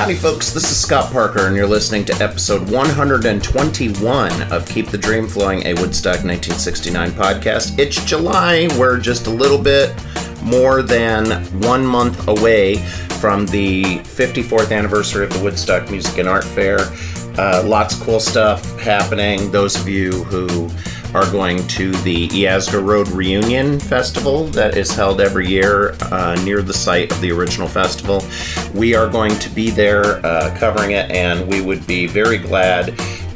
Howdy, folks. This is Scott Parker, and you're listening to episode 121 of Keep the Dream Flowing, a Woodstock 1969 podcast. It's July. We're just a little bit more than one month away from the 54th anniversary of the Woodstock Music and Art Fair. Uh, lots of cool stuff happening. Those of you who are going to the Yasgur Road Reunion Festival that is held every year uh, near the site of the original festival. We are going to be there uh, covering it, and we would be very glad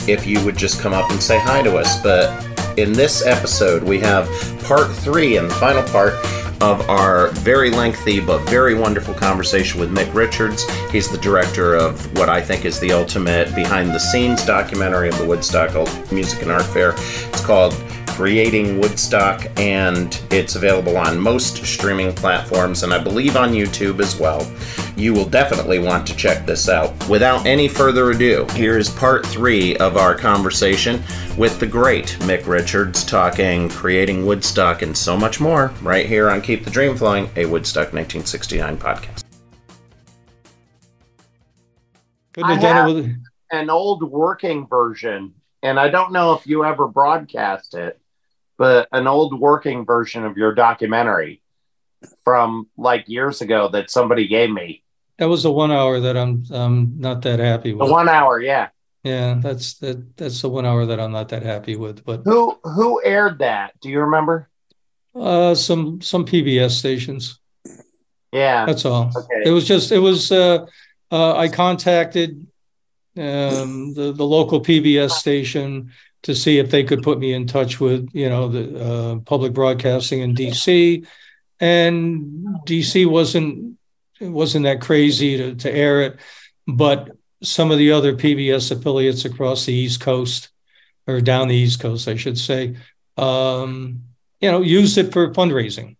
if you would just come up and say hi to us. But in this episode, we have part three and the final part of our very lengthy but very wonderful conversation with Mick Richards. He's the director of what I think is the ultimate behind the scenes documentary of the Woodstock Music and Art Fair. It's called Creating Woodstock, and it's available on most streaming platforms and I believe on YouTube as well. You will definitely want to check this out. Without any further ado, here's part three of our conversation with the great Mick Richards talking creating Woodstock and so much more right here on Keep the Dream Flowing, a Woodstock 1969 podcast. I have an old working version, and I don't know if you ever broadcast it, but an old working version of your documentary from like years ago that somebody gave me. That was the one hour that I'm um not that happy with. The one hour, yeah. Yeah, that's that that's the one hour that I'm not that happy with. But who who aired that? Do you remember? Uh some some PBS stations. Yeah. That's all. Okay. It was just it was uh uh I contacted um the the local PBS station to see if they could put me in touch with you know the uh, public broadcasting in DC, and DC wasn't wasn't that crazy to to air it, but some of the other PBS affiliates across the East Coast or down the East Coast, I should say, um, you know, used it for fundraising.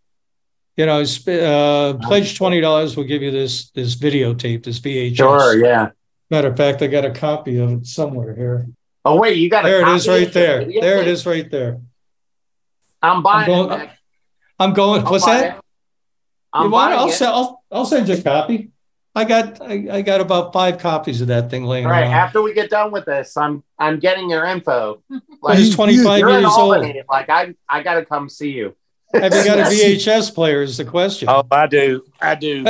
You know, uh, pledge twenty dollars. We'll give you this this videotape, this VHS. Sure, yeah. Matter of fact, I got a copy of it somewhere here. Oh wait, you got there. It is right there. There it is right there. I'm buying I'm going, it. I'm going. I'll what's that? I'm you want? buying I'll it. send. I'll, I'll send you a copy. I got. I, I got about five copies of that thing laying All right. around. After we get done with this, I'm I'm getting your info. Like He's 25 you're years old. Like I I got to come see you. Have you got a VHS player? Is the question. Oh, I do. I do.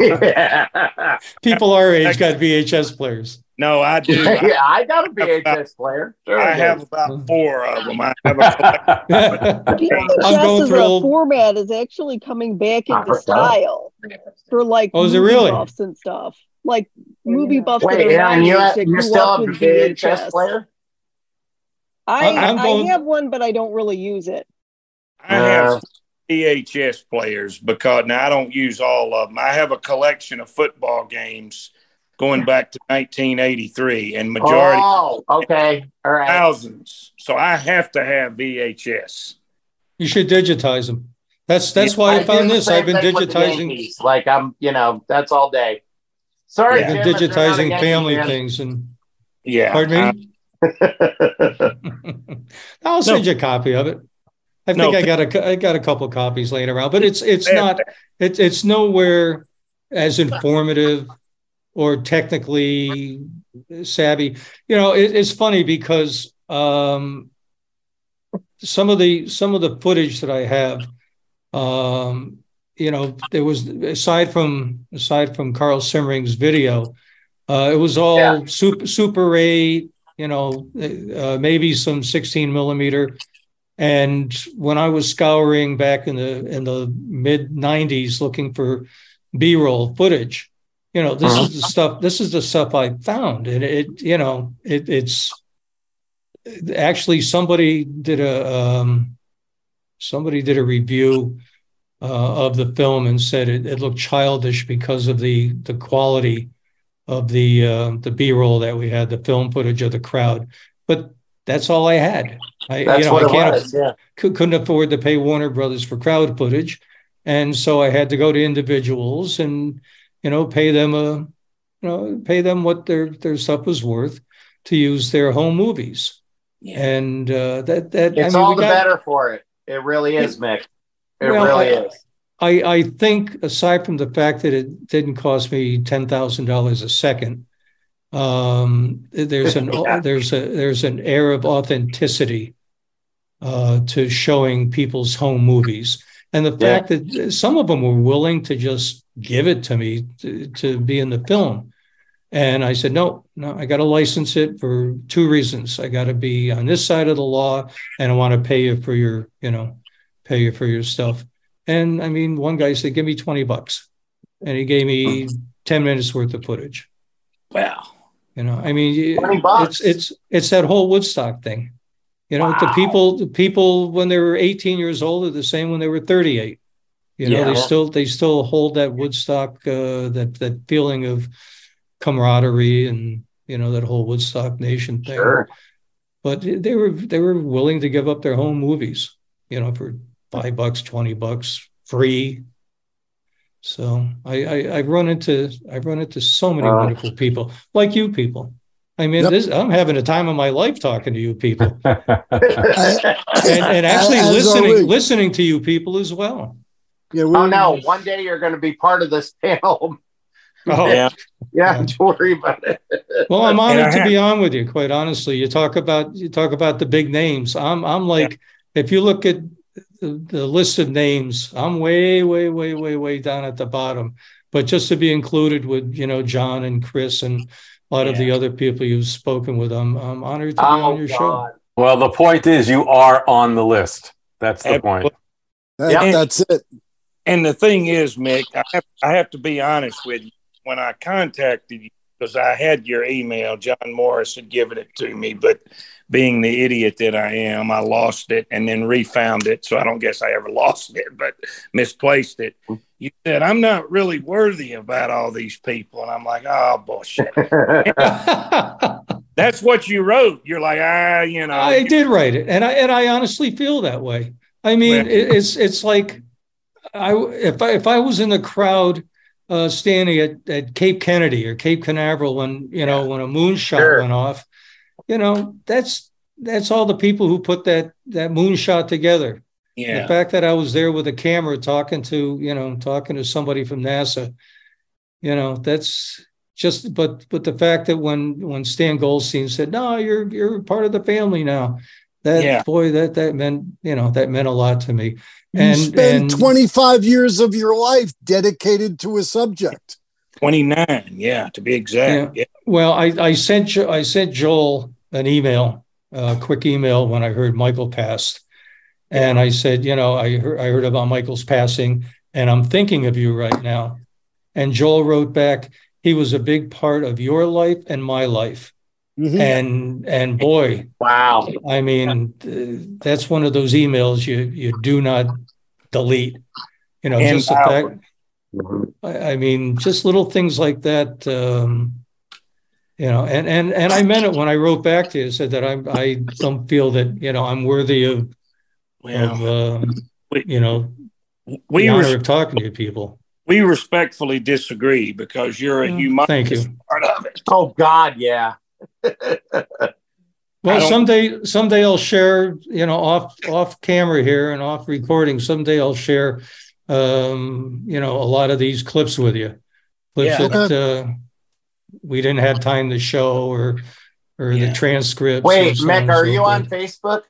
yeah. People our age got VHS players. No, I do. yeah, I got a VHS player. Sure I I have about mm-hmm. four of them. I have a I'm going VHS through as a old- format is actually coming back I into forgot. style for like Oh, is it really? buffs and stuff. Like movie buffs. Wait, that are Aaron, you, have, you grew still have a with VHS player? I, I'm going- I have one, but I don't really use it. I have uh. VHS players because now I don't use all of them. I have a collection of football games going back to 1983 and majority Oh, okay. All right. thousands. So I have to have VHS. You should digitize them. That's that's why I, do found this. I've been thing with the digitizing. Yankees. Like I'm, you know, that's all day. Sorry, Yeah. Jim, been if you're not a digitizing family fan. things and Yeah. pardon me. Uh, I'll send you a copy of it. I No, think I got a I got a couple copies laying around, but it's it's not it's it's nowhere as informative or technically savvy. You know, it, it's funny because um, some of the some of the footage that I have, um, you know, there was aside from aside from Carl Simmering's video, uh, it was all Yeah. super super eight, you know, uh, maybe some sixteen millimeter. And when I was scouring back in the in the mid '90s looking for B-roll footage, you know, this Uh-huh. is the stuff. This is the stuff I found, and it, you know, it, it's actually somebody did a um, somebody did a review uh, of the film and said it, it looked childish because of the the quality of the uh, the B-roll that we had, the film footage of the crowd. But that's all I had. I, That's you know, what I can't was. Yeah. couldn't afford to pay Warner Brothers for crowd footage, and so I had to go to individuals and you know pay them a you know pay them what their their stuff was worth to use their home movies, and uh, that that It's I mean all the got, better for it. It really is, Mick. It Well, really I- is. I, I think aside from the fact that it didn't cost me ten thousand dollars a second, um, there's an yeah. there's a there's an air of authenticity uh, to showing people's home movies, and the fact that some of them were willing to just give it to me to, to be in the film. And I said, no, no, I got to license it for two reasons. I got to be on this side of the law, and I want to pay you for your, you know, pay you for your stuff. And I mean, one guy said, give me 20 bucks. And he gave me hmm. 10 minutes worth of footage. Wow. You know, I mean, it's it's it's that whole Woodstock thing. You know, wow. the people the people when they were 18 years old are the same when they were 38. You know, yeah. they still they still hold that Woodstock uh, that that feeling of camaraderie and you know that whole Woodstock Nation thing. Sure. But they were they were willing to give up their home movies, you know, for five bucks, twenty bucks, free. So I, I have run into I've run into so many uh, wonderful people like you people. I mean, yep. this, I'm having a time of my life talking to you people, and, and, actually As listening always. listening to you people as well. Yeah. Oh no! One day you're going to be part of this panel. Oh yeah, yeah. Don't worry about it. well, I'm honored to be on with you. Quite honestly, you talk about you talk about the big names. I'm I'm like, yeah. if you look at the, the list of names, I'm way, way, way, way, way down at the bottom. But just to be included with, you know, John and Chris and a lot yeah. of the other people you've spoken with, I'm, I'm honored to be oh, on your God. show. Well, the point is, you are on the list. That's the point. That, that's it. And the thing is, Mick, I have, I have to be honest with you. When I contacted you, because I had your email, John Morris had given it to me, but being the idiot that I am, I lost it and then refound it. So I don't guess I ever lost it, but misplaced it. You said, I'm not really worthy about all these people. And I'm like, oh, bullshit. That's what you wrote. You're like, ah, you know. I did write it. And I, and I honestly feel that way. I mean, it's, it's like, I, if I, if I was in the crowd, uh, standing at, at Cape Kennedy or Cape Canaveral when, you know, when a moonshot sure. went off, you know, that's that's all the people who put that that moonshot together. Yeah. The fact that I was there with a camera talking to, you know, talking to somebody from NASA, you know, that's just but but the fact that when when Stan Goldstein said, No, you're you're part of the family now. That yeah. boy, that that meant, you know, that meant a lot to me. And you spend and, 25 years of your life dedicated to a subject. 29, yeah, to be exact. Yeah. yeah. Well, I, I sent you I sent Joel an email, a quick email when I heard Michael passed. And I said, you know, I heard I heard about Michael's passing, and I'm thinking of you right now. And Joel wrote back, he was a big part of your life and my life. Mm-hmm. And and boy, wow! I mean, that's one of those emails you you do not delete. You know, and just the fact I, mean, just little things like that. Um, you know, and and and I meant it when I wrote back to you. Said that I I don't feel that you know I'm worthy of, well, of uh, we, you know, we honor of talking to people. We respectfully disagree because you're a well, humongous thank you. part of it. Oh God, yeah. well, someday someday I'll share you know off off camera here and off recording. Someday I'll share um, you know, a lot of these clips with you. Clips yeah. that uh, we didn't have time to show or or yeah. the transcripts. Wait, Mick, are you on Facebook?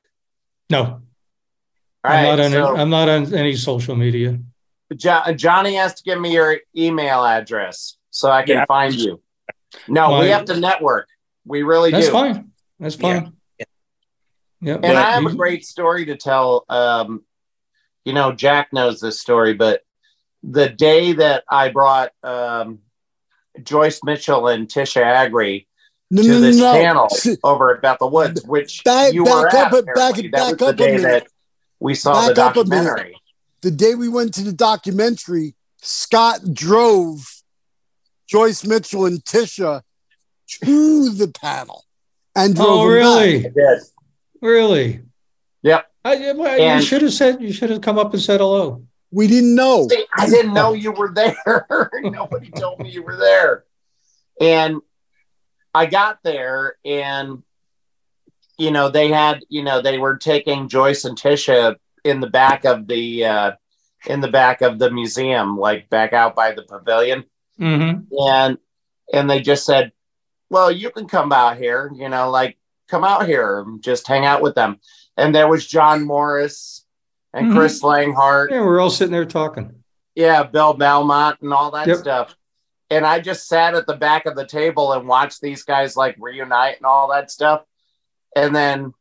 No. I'm not on so I'm not on any social media. Jo- Johnny has to give me your email address so I can yeah. find you. No, My, we have to network. We really that's do. That's fine. That's fine. Yeah. yeah. and I have a great story to tell. Um, you know, Jack knows this story, but the day that I brought um, Joyce Mitchell and Tisha Agri no, to no, this no. panel over at Bethel Woods, which back, you back were up, at, back, that back was up the day that we saw the documentary. The day we went to the documentary, Scott drove Joyce Mitchell and Tisha to the panel and drove. Oh, really? Really? Yep. I, well, and, you should have said. You should have come up and said hello. We didn't know. See, I didn't know you were there. Nobody told me you were there. And I got there, and you know they had, you know, they were taking Joyce and Tisha in the back of the uh, in the back of the museum, like back out by the pavilion. Mm-hmm. And and they just said, Well, you can come out here, you know, like come out here and just hang out with them. And there was John Morris and mm-hmm. Chris Langhart. Yeah, we're all sitting there talking. Yeah, Bill Belmont and all that yep. stuff. And I just sat at the back of the table and watched these guys like reunite and all that stuff. And then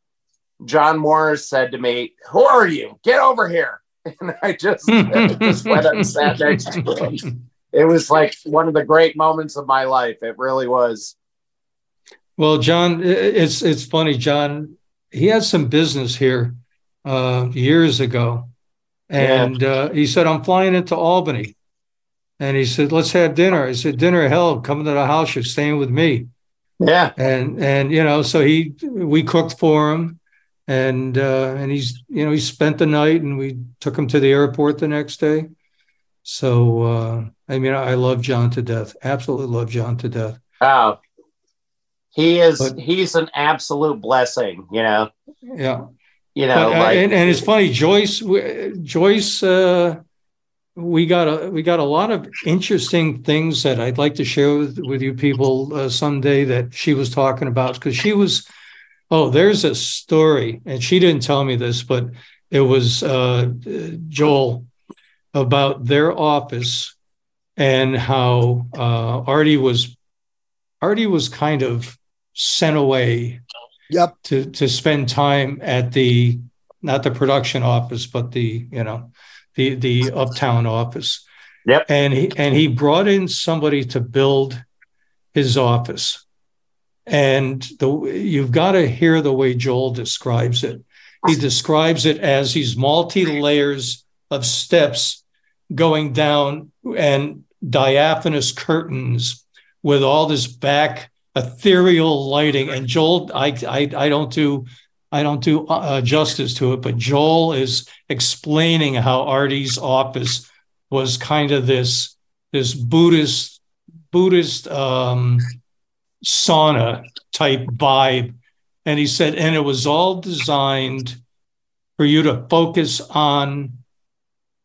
John Morris said to me, Who are you? Get over here. And I just, just went and sat next to him. It was like one of the great moments of my life. It really was. Well, John, it's it's funny, John. He had some business here uh, years ago, and yeah. uh, he said, "I'm flying into Albany," and he said, "Let's have dinner." I said, "Dinner, hell, come to the house. You're staying with me." Yeah, and and you know, so he we cooked for him, and uh, and he's you know he spent the night, and we took him to the airport the next day. So uh, I mean, I love John to death. Absolutely love John to death. Oh, he is. But, he's an absolute blessing. You know. Yeah. You know, but, uh, like, and, and, it's funny, Joyce. Joyce. Uh, we got a we got a lot of interesting things that I'd like to share with, with you people uh, someday that she was talking about because she was oh there's a story and she didn't tell me this but it was uh, Joel about their office and how uh, Artie was Artie was kind of sent away yep to to spend time at the not the production office but the you know the the uptown office. Yep. And he and he brought in somebody to build his office. And the you've got to hear the way Joel describes it. He describes it as these multi layers of steps going down and diaphanous curtains with all this back ethereal lighting. And Joel, I I, I don't do I don't do uh, justice to it, but Joel is explaining how Artie's office was kind of this this Buddhist Buddhist um, sauna type vibe, and he said, and it was all designed for you to focus on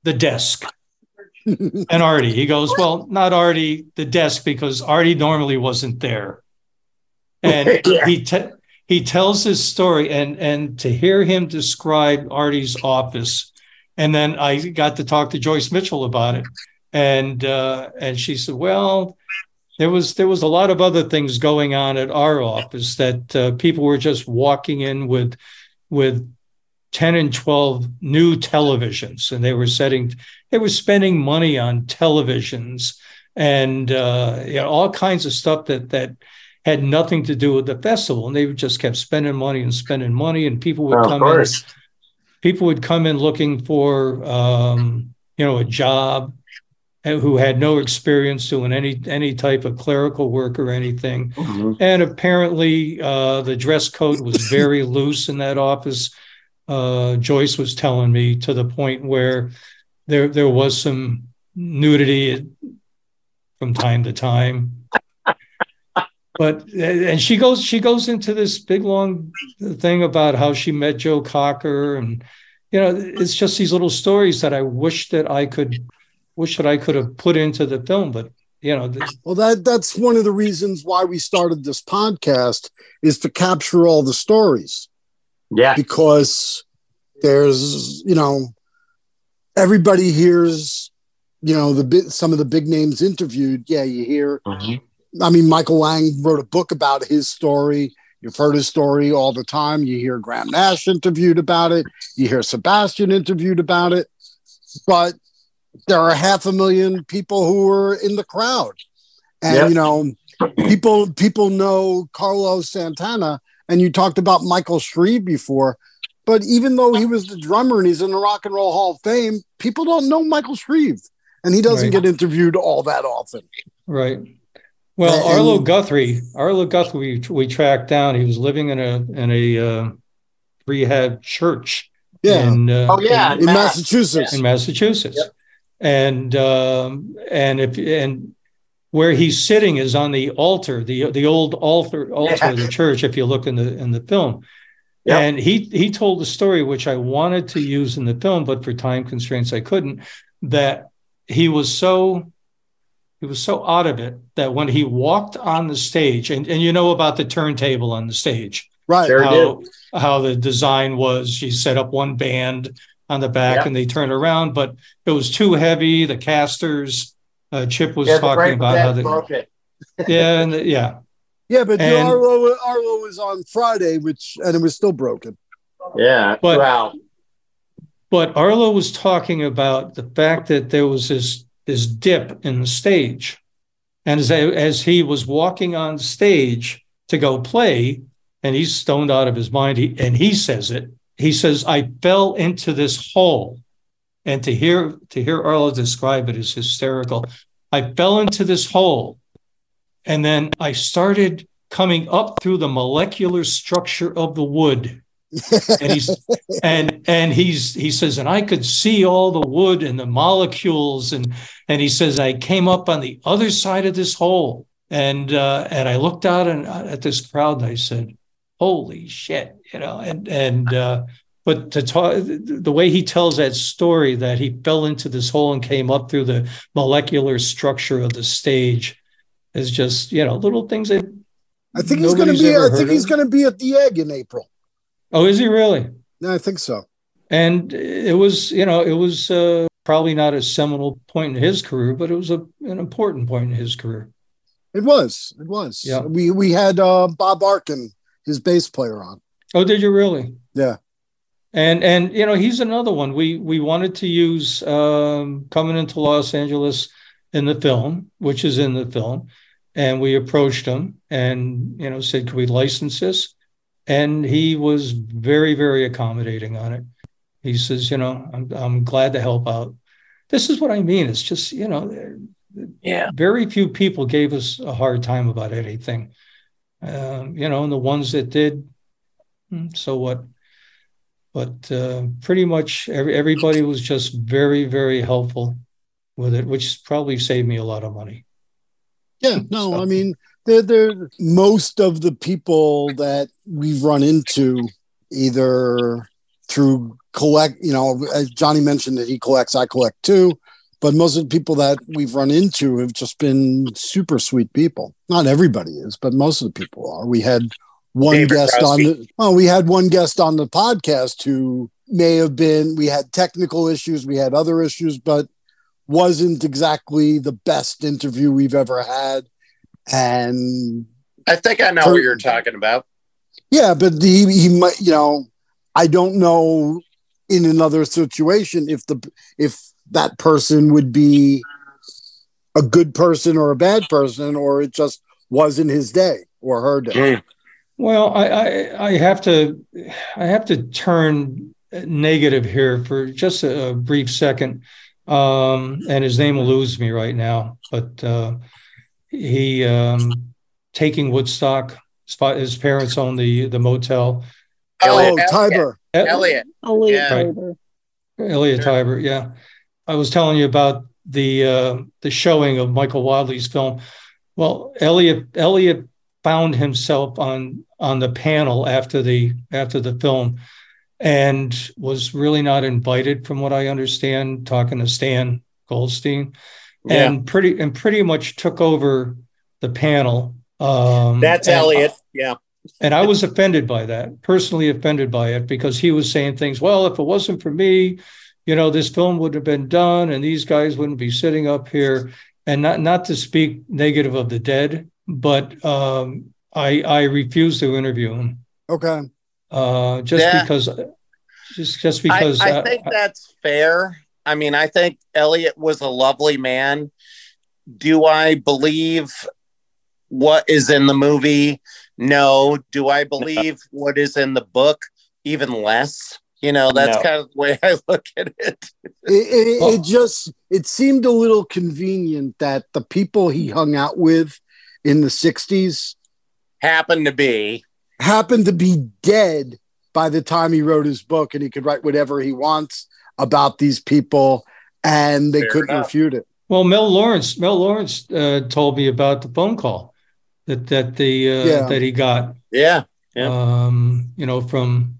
the desk. and Artie, he goes, well, not Artie, the desk, because Artie normally wasn't there. And yeah. he te- he tells his story and and to hear him describe Artie's office. And then I got to talk to Joyce Mitchell about it. And uh, and she said well there was there was a lot of other things going on at our office that uh, people were just walking in with with 10 and 12 new televisions. And they were setting they were spending money on televisions. And uh, you know all kinds of stuff that that had nothing to do with the festival, and they just kept spending money and spending money, and people would come in. People would come in looking for, um, you know, a job, who had no experience doing any any type of clerical work or anything, mm-hmm. and apparently uh, the dress code was very loose in that office. Uh, Joyce was telling me to the point where there there was some nudity from time to time but and she goes she goes into this big long thing about how she met Joe Cocker and you know it's just these little stories that I wish that I could wish that I could have put into the film but you know well that that's one of the reasons why we started this podcast is to capture all the stories. Yeah. Because there's you know everybody hears you know the bit some of the big names interviewed. Yeah you hear mm-hmm. I mean, Michael Lang wrote a book about his story. You've heard his story all the time. You hear Graham Nash interviewed about it. You hear Sebastian interviewed about it. But there are half a million people who were in the crowd. And yep. you know, people people know Carlos Santana, and you talked about Michael Shrieve before. But even though he was the drummer and he's in the Rock and Roll Hall of Fame, people don't know Michael Shrieve, and he doesn't right. get interviewed all that often. Right. Well, and, Arlo Guthrie, Arlo Guthrie, we, we, tracked down. He was living in a in a uh, rehab church. Yeah. In, uh, oh yeah, in, in Massachusetts. In Massachusetts, yep. and um, and if and where he's sitting is on the altar, the the old altar altar yeah. of the church. If you look in the in the film, yep. and he he told the story which I wanted to use in the film, but for time constraints I couldn't. that he was so he was so out of it that when he walked on the stage, and, and you know about the turntable on the stage, right? How, how the design was, you set up one band on the back Yep. and they turn around, but it was too heavy. The casters, uh, Chip was Yeah, talking break about how they broke it. yeah, and the- yeah, Yeah, but the And- Arlo Arlo was on Friday, which and it was still broken. Yeah. But- wow. But Arlo was talking about the fact that there was this this dip in the stage, and as as he was walking on stage to go play, and he's stoned out of his mind, he, and he says it. He says, "I fell into this hole," and to hear to hear Arlo describe it is hysterical. I fell into this hole, and then I started coming up through the molecular structure of the wood and he's and and he's he says and i could see all the wood and the molecules and and he says i came up on the other side of this hole and uh and i looked out and uh, at this crowd and i said holy shit you know and and uh but to talk the way he tells that story that he fell into this hole and came up through the molecular structure of the stage is just you know little things that I think he's going to be. I think heard he's going to be at the Egg in April. Oh is he really No, I think so. and it was you know it was uh, probably not a seminal point in his career but it was a, an important point in his career It was. It was. Yeah. We we had uh, Bob Arkin, his bass player, on. oh did you really Yeah. and and you know he's another one we we wanted to use um, coming into los angeles in the film which is in the film and we approached him and you know said can we license this and he was very very accommodating on it he says you know i'm, I'm glad to help out this is what i mean it's just you know Yeah. very few people gave us a hard time about anything. Um, you know, and the ones that did, mm, so what? But uh, pretty much every, everybody was just very, very helpful with it, which probably saved me a lot of money. Yeah. No, So- I mean, they're, they're most of the people that we've run into either through collect. You know, as Johnny mentioned that he collects, I collect too. But most of the people that we've run into have just been super sweet people. Not everybody is, but most of the people are. We had one David guest on the well, we had one guest on the podcast who may have been we had technical issues, we had other issues, but wasn't exactly the best interview we've ever had. And I think I know For- what you're talking about. yeah, but he he might you know, I don't know in another situation if the if that person would be a good person or a bad person, or it just wasn't his day or her day. Well, I, I I have to I have to turn negative here for just a, a brief second. Um, and his name eludes me right now, but uh, he um, taking Woodstock. His, his parents own the the motel. Oh, Elliot. Tiber. E- Elliot. Elliot Yeah. Right. Elliot Sure. Tiber, yeah. I was telling you about the uh, the showing of Michael Wadleigh's film. Well, Elliot Elliot found himself on on the panel after the after the film, and was really not invited, from what I understand. Talking to Stan Goldstein, Yeah. and pretty and pretty much took over the panel. Um, That's and- Elliot. Yeah. and I was offended by that, personally offended by it, because he was saying things, well, if it wasn't for me, you know, this film would have been done and these guys wouldn't be sitting up here. And not not to speak negative of the dead, but um, I I refuse to interview him. Okay. Uh, just Yeah. because just just I, because I uh, think that's fair. I mean, I think Elliot was a lovely man. Do I believe what is in the movie? No. Do I believe what is in the book? Even less. You know, that's No. kind of the way I look at it. It, it, Well- it just it seemed a little convenient that the people he hung out with in the 60s Happened to be. happened to be dead by the time he wrote his book and he could write whatever he wants about these people and they Fair couldn't enough. refute it well, Mel Lawrence, Mel Lawrence uh, told me about the phone call that that the uh, Yeah. that he got Yeah. Yeah. um, you know, from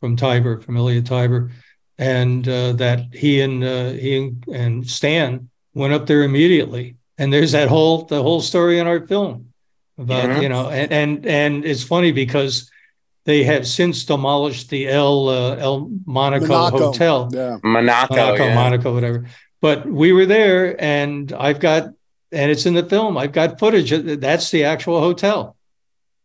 from Tiber, from Elliot Tiber. and uh, that he and uh, he and, and Stan went up there immediately. And there's that whole the whole story in our film about mm-hmm. you know and, and and it's funny because they have since demolished the El uh, El Monaco, Monaco. Hotel, yeah. Monaco, Monaco, yeah. Monaco, whatever. But we were there, and I've got and it's in the film. I've got footage. That's the actual hotel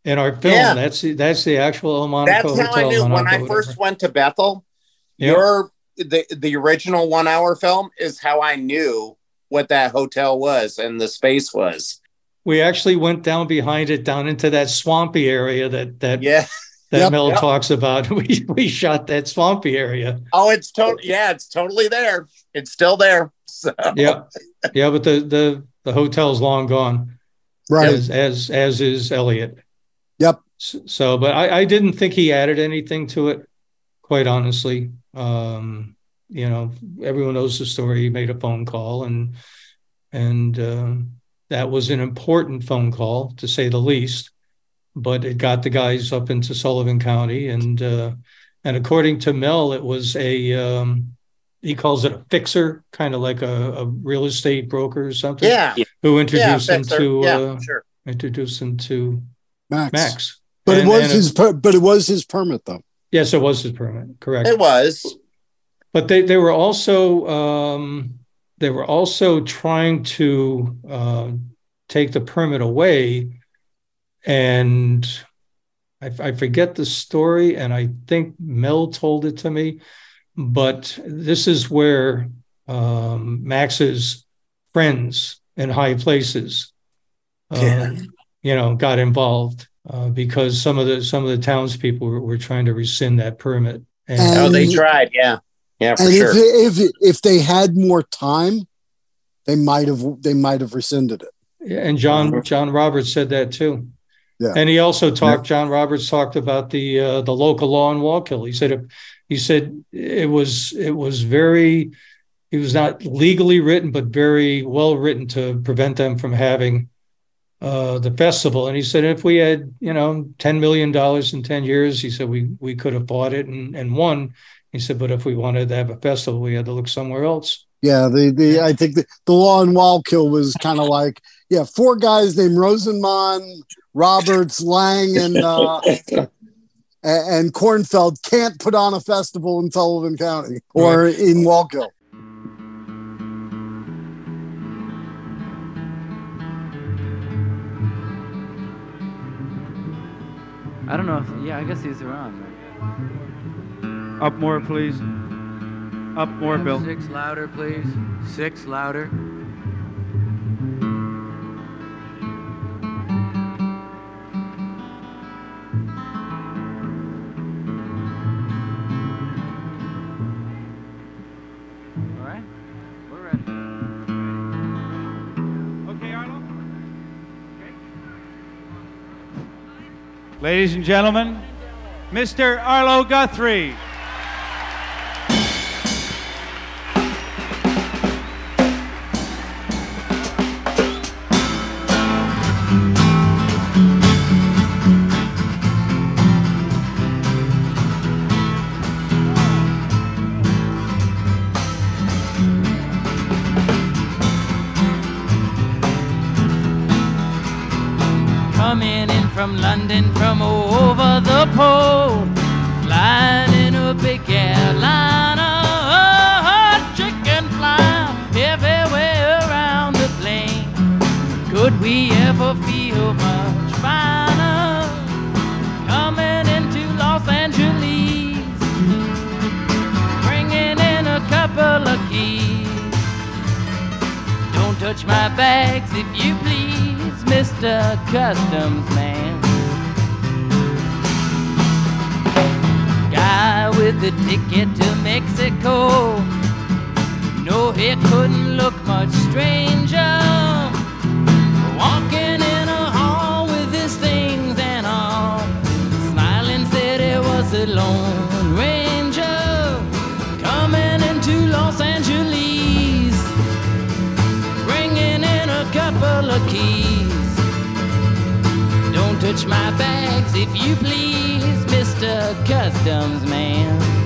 in our film. Yeah. That's the, that's the actual El Monaco. That's how hotel, I knew Monaco, when I whatever. first went to Bethel. Yep. Your the the original one hour film is how I knew what that hotel was and the space was. We actually went down behind it, down into that swampy area that that yeah. That yep, Mel yep. talks about. We we shot that swampy area. Oh, it's totally yeah, it's totally there. It's still there. So. Yeah, yeah, but the the the hotel's long gone, right? As as, as is Elliot. Yep. So, but I I didn't think he added anything to it, quite honestly. Um, you know, everyone knows the story. He made a phone call, and and uh, that was an important phone call to say the least. But it got the guys up into Sullivan County, and uh, and according to Mel, it was a um, he calls it a fixer, kind of like a, a, real estate broker or something. Yeah, who introduced yeah, him to yeah, uh, sure. introduced him to Max. Max. But And- it was his per- but it was his permit though. yes, it was his permit, correct. It was. but they they were also um, they were also trying to uh, take the permit away, and I, I forget the story, and I think Mel told it to me, but this is where um, Max's friends in high places, uh, Yeah. you know, got involved uh, because some of the some of the townspeople were, were trying to rescind that permit. And, And- Oh, they tried. Yeah. Yeah, for and sure. if if if they had more time, they might have they might have rescinded it. and John Mhm. John Roberts said that too. Yeah. And he also talked. John Roberts talked about the uh, the local law in Wallkill. He said it, he said it was it was very it was not legally written, but very well written to prevent them from having uh, the festival. And he said if we had you know ten million dollars in ten years, he said we we could have bought it and and won. He said, but if we wanted to have a festival, we had to look somewhere else. Yeah, the the I think the, the law in Wallkill was kind of like yeah, four guys named Rosenman, Roberts, Lang, and uh, and Kornfeld can't put on a festival in Sullivan County or in Wallkill. I don't know if, yeah, I guess he's around. on. Up more, please. Up more, Bill. Six louder, please. Six louder. Ladies and gentlemen, Mr. Arlo Guthrie. From London from over the pole, flying in a big airliner. Oh, chicken fly everywhere around the plane. Could we ever feel much finer? Coming into Los Angeles, bringing in a couple of keys. Don't touch my bags if you please, Mr. Customs Man. Ticket to Mexico. No, it couldn't look much stranger. Walking in a hall with his things and all. Smiling said it was the Lone Ranger. Coming into Los Angeles bringing in a couple of keys. Don't touch my bags if you please, Mr. Customs Man.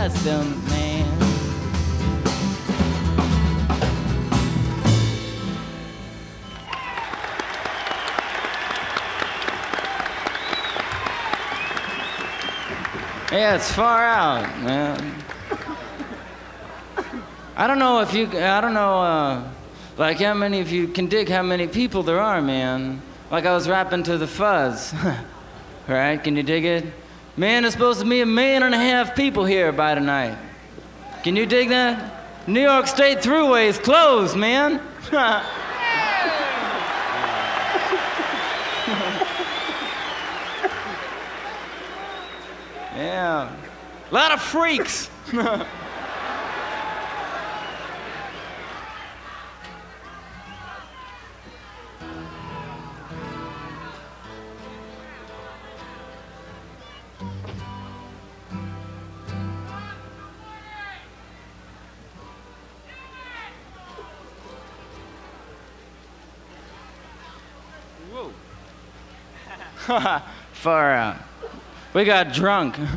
Mr. Customs Man. Yeah, it's far out, man. I don't know if you, I don't know, uh, like how many of you can dig how many people there are, man. Like I was rapping to the fuzz. right? Can you dig it? Man, there's supposed to be a million and a half people here by tonight. Can you dig that? New York State Thruway is closed, man. yeah. A lot of freaks. Far out. We got drunk.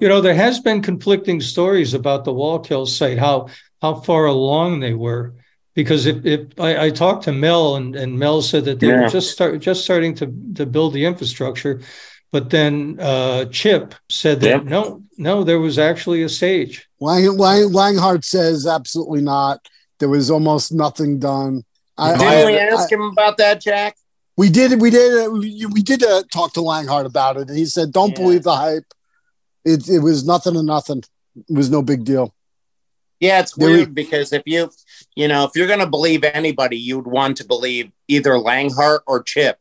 You know, there has been conflicting stories about the Wallkill site, how how far along they were. Because if, if I, I talked to Mel and, and Mel said that they Yeah. were just start just starting to to build the infrastructure, but then uh, Chip said that Yep. no, no, there was actually a stage. Lang, Lang, Langhart says absolutely not. There was almost nothing done. I, Didn't I- we I- ask him about that, Jack? We did. We did. uh, We, we did uh, talk to Langhart about it, and he said, "Don't Yeah. believe the hype. It it was nothing to nothing. It was no big deal." Yeah, it's weird because if you, you know, if you're going to believe anybody, you'd want to believe either Langhart or Chip.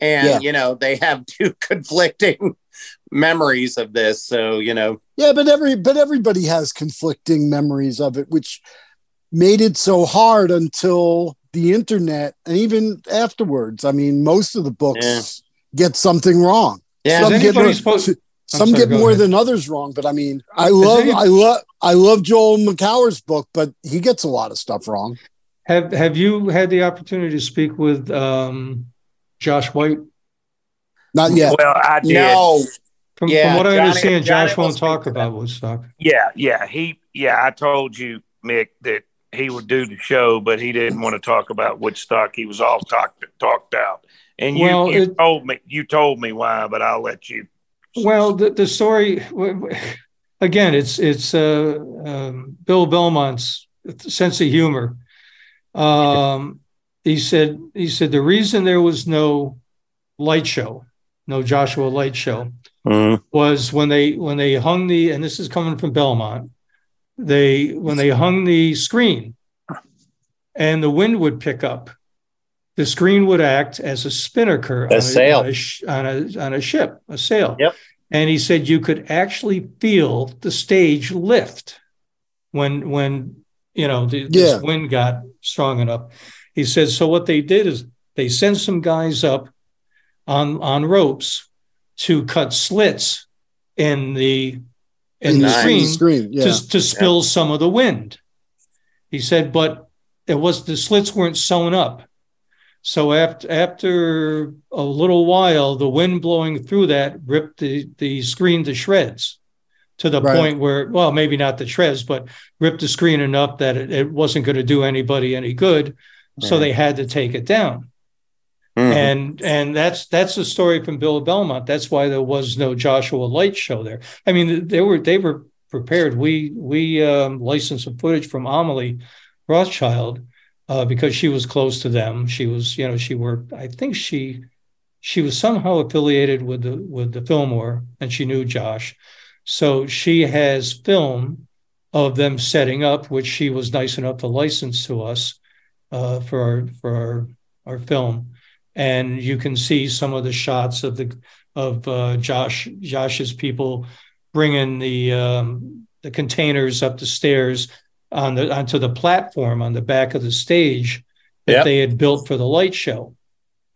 And, Yeah. you know, they have two conflicting memories of this. So, you know, Yeah, but every but everybody has conflicting memories of it, which made it so hard until the internet and even afterwards. I mean, most of the books Yeah. get something wrong. yeah, some get more, supposed- some sorry, get more than others wrong. But I mean, I love any- I love I love Joel Makower's book, but he gets a lot of stuff wrong. Have Have you had the opportunity to speak with um, Josh White? Not yet. Well, I did. no, From, Yeah, from what I Johnny- understand, Johnny Josh will won't talk about. Woodstock. Yeah, yeah. He, yeah. I told you, Mick, that he would do the show, but he didn't want to talk about Woodstock. He was all talked talked out. And you, Well, you it- told me, you told me why, but I'll let you. Well, the, the story w- w- again, it's it's uh, um, Bill Belmont's sense of humor. Um, he said he said the reason there was no light show, no Joshua light show, was when they when they hung the and this is coming from Belmont. They when they hung the screen, and the wind would pick up. The screen would act as a spinnaker A on a, sail. on a, sh- on a on a ship, a sail. Yep. And he said you could actually feel the stage lift when when you know the, Yeah. this wind got strong enough. He said so. What they did is they sent some guys up on on ropes to cut slits in the in the screen screen. Yeah. to, to spill some of the wind. He said, but it was the slits weren't sewn up. So after after a little while, the wind blowing through that ripped the, the screen to shreds to the Right. point where, well, maybe not the shreds, but ripped the screen enough that it, it wasn't going to do anybody any good. So they had to take it down. Mm-hmm. And and that's that's the story from Bill of Belmont. That's why there was no Joshua Light show there. I mean, they were they were prepared. We we um, licensed some footage from Amalie Rothschild uh, because she was close to them. She was, you know, she worked. I think she she was somehow affiliated with the with the Fillmore, and she knew Josh. So she has film of them setting up, which she was nice enough to license to us uh, for our for our our film and you can see some of the shots of the of uh, Josh Josh's people bringing the um, the containers up the stairs on the onto the platform on the back of the stage that yep. they had built for the light show.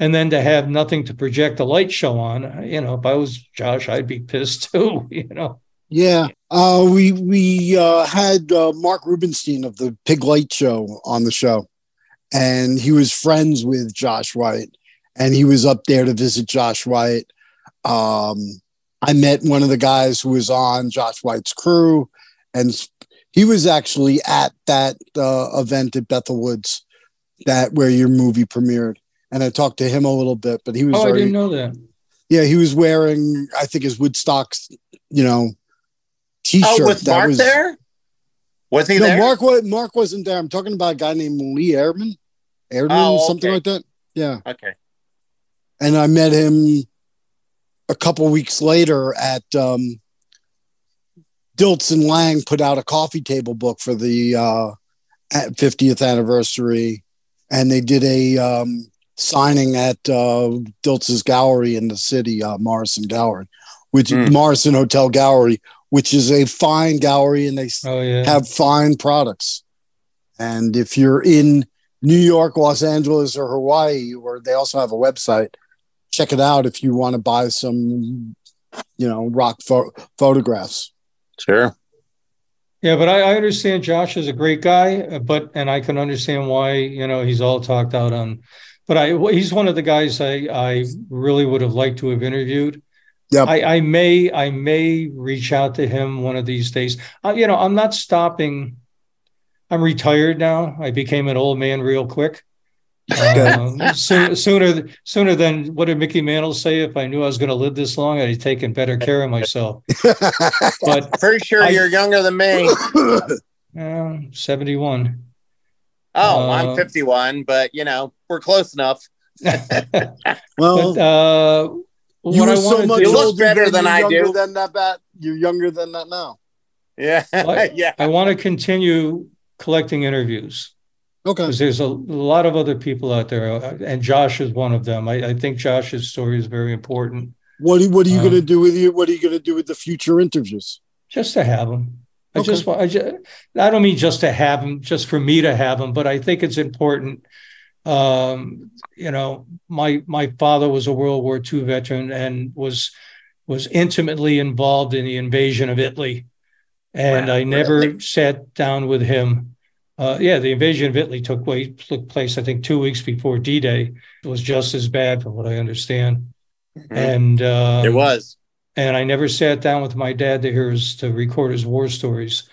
And then to have nothing to project the light show on, you know, if I was Josh, I'd be pissed too, you know. Yeah, uh, we we uh, had uh, Mark Rubenstein of the Pig Light Show on the show, and he was friends with Josh White and he was up there to visit Josh White. Um, I met one of the guys who was on Josh White's crew, and he was actually at that uh, event at Bethel Woods, that where your movie premiered. And I talked to him a little bit, but he was. Oh, already, I didn't know that. Yeah, he was wearing, I think, his Woodstock's, you know, t-shirt. Oh, was Mark was, there? Was he no, there? Mark, Mark wasn't there. I'm talking about a guy named Lee Airman, Airman, oh, okay. something like that. Yeah. Okay and I met him a couple weeks later at um, Diltz and Lang put out a coffee table book for the uh, 50th anniversary, and they did a um, signing at uh, Diltz's Gallery in the city, uh, Morrison Gallery, which mm. Morrison Hotel Gallery, which is a fine gallery, and they oh, yeah. have fine products. And if you're in New York, Los Angeles, or Hawaii, or they also have a website, check it out if you want to buy some, you know, rock pho- photographs. Sure. Yeah, but I, I, understand Josh is a great guy, uh, but and I can understand why you know he's all talked out on. But I he's one of the guys I I really would have liked to have interviewed. Yeah, I, I may I may reach out to him one of these days. Uh, you know, I'm not stopping. I'm retired now. I became an old man real quick. Um, sooner, sooner, sooner than what did Mickey Mantle say? If I knew I was going to live this long, I'd have taken better care of myself. but pretty sure I, you're younger than me. Uh, Seventy-one. Oh, uh, I'm 51, but you know we're close enough. well, but, uh, you are so much older better than, than I do. Than that, bat, you're younger than that now. Yeah, I, yeah. I want to continue collecting interviews. Okay. Because there's a, lot of other people out there, uh, and Josh is one of them. I, I think Josh's story is very important. What are, what are you um, going to do with you? What are you going to do with the future interviews? Just to have them. I okay. just want. I just. I don't mean just to have them, just for me to have them, but I think it's important. Um, you know, my my father was a World War II veteran and was was intimately involved in the invasion of Italy, and wow, I never really? sat down with him uh, yeah, the invasion of Italy took place, took place, I think, two weeks before D Day. It was just as bad, from what I understand. Mm-hmm. And uh, it was. And I never sat down with my dad to hear his to record his war stories.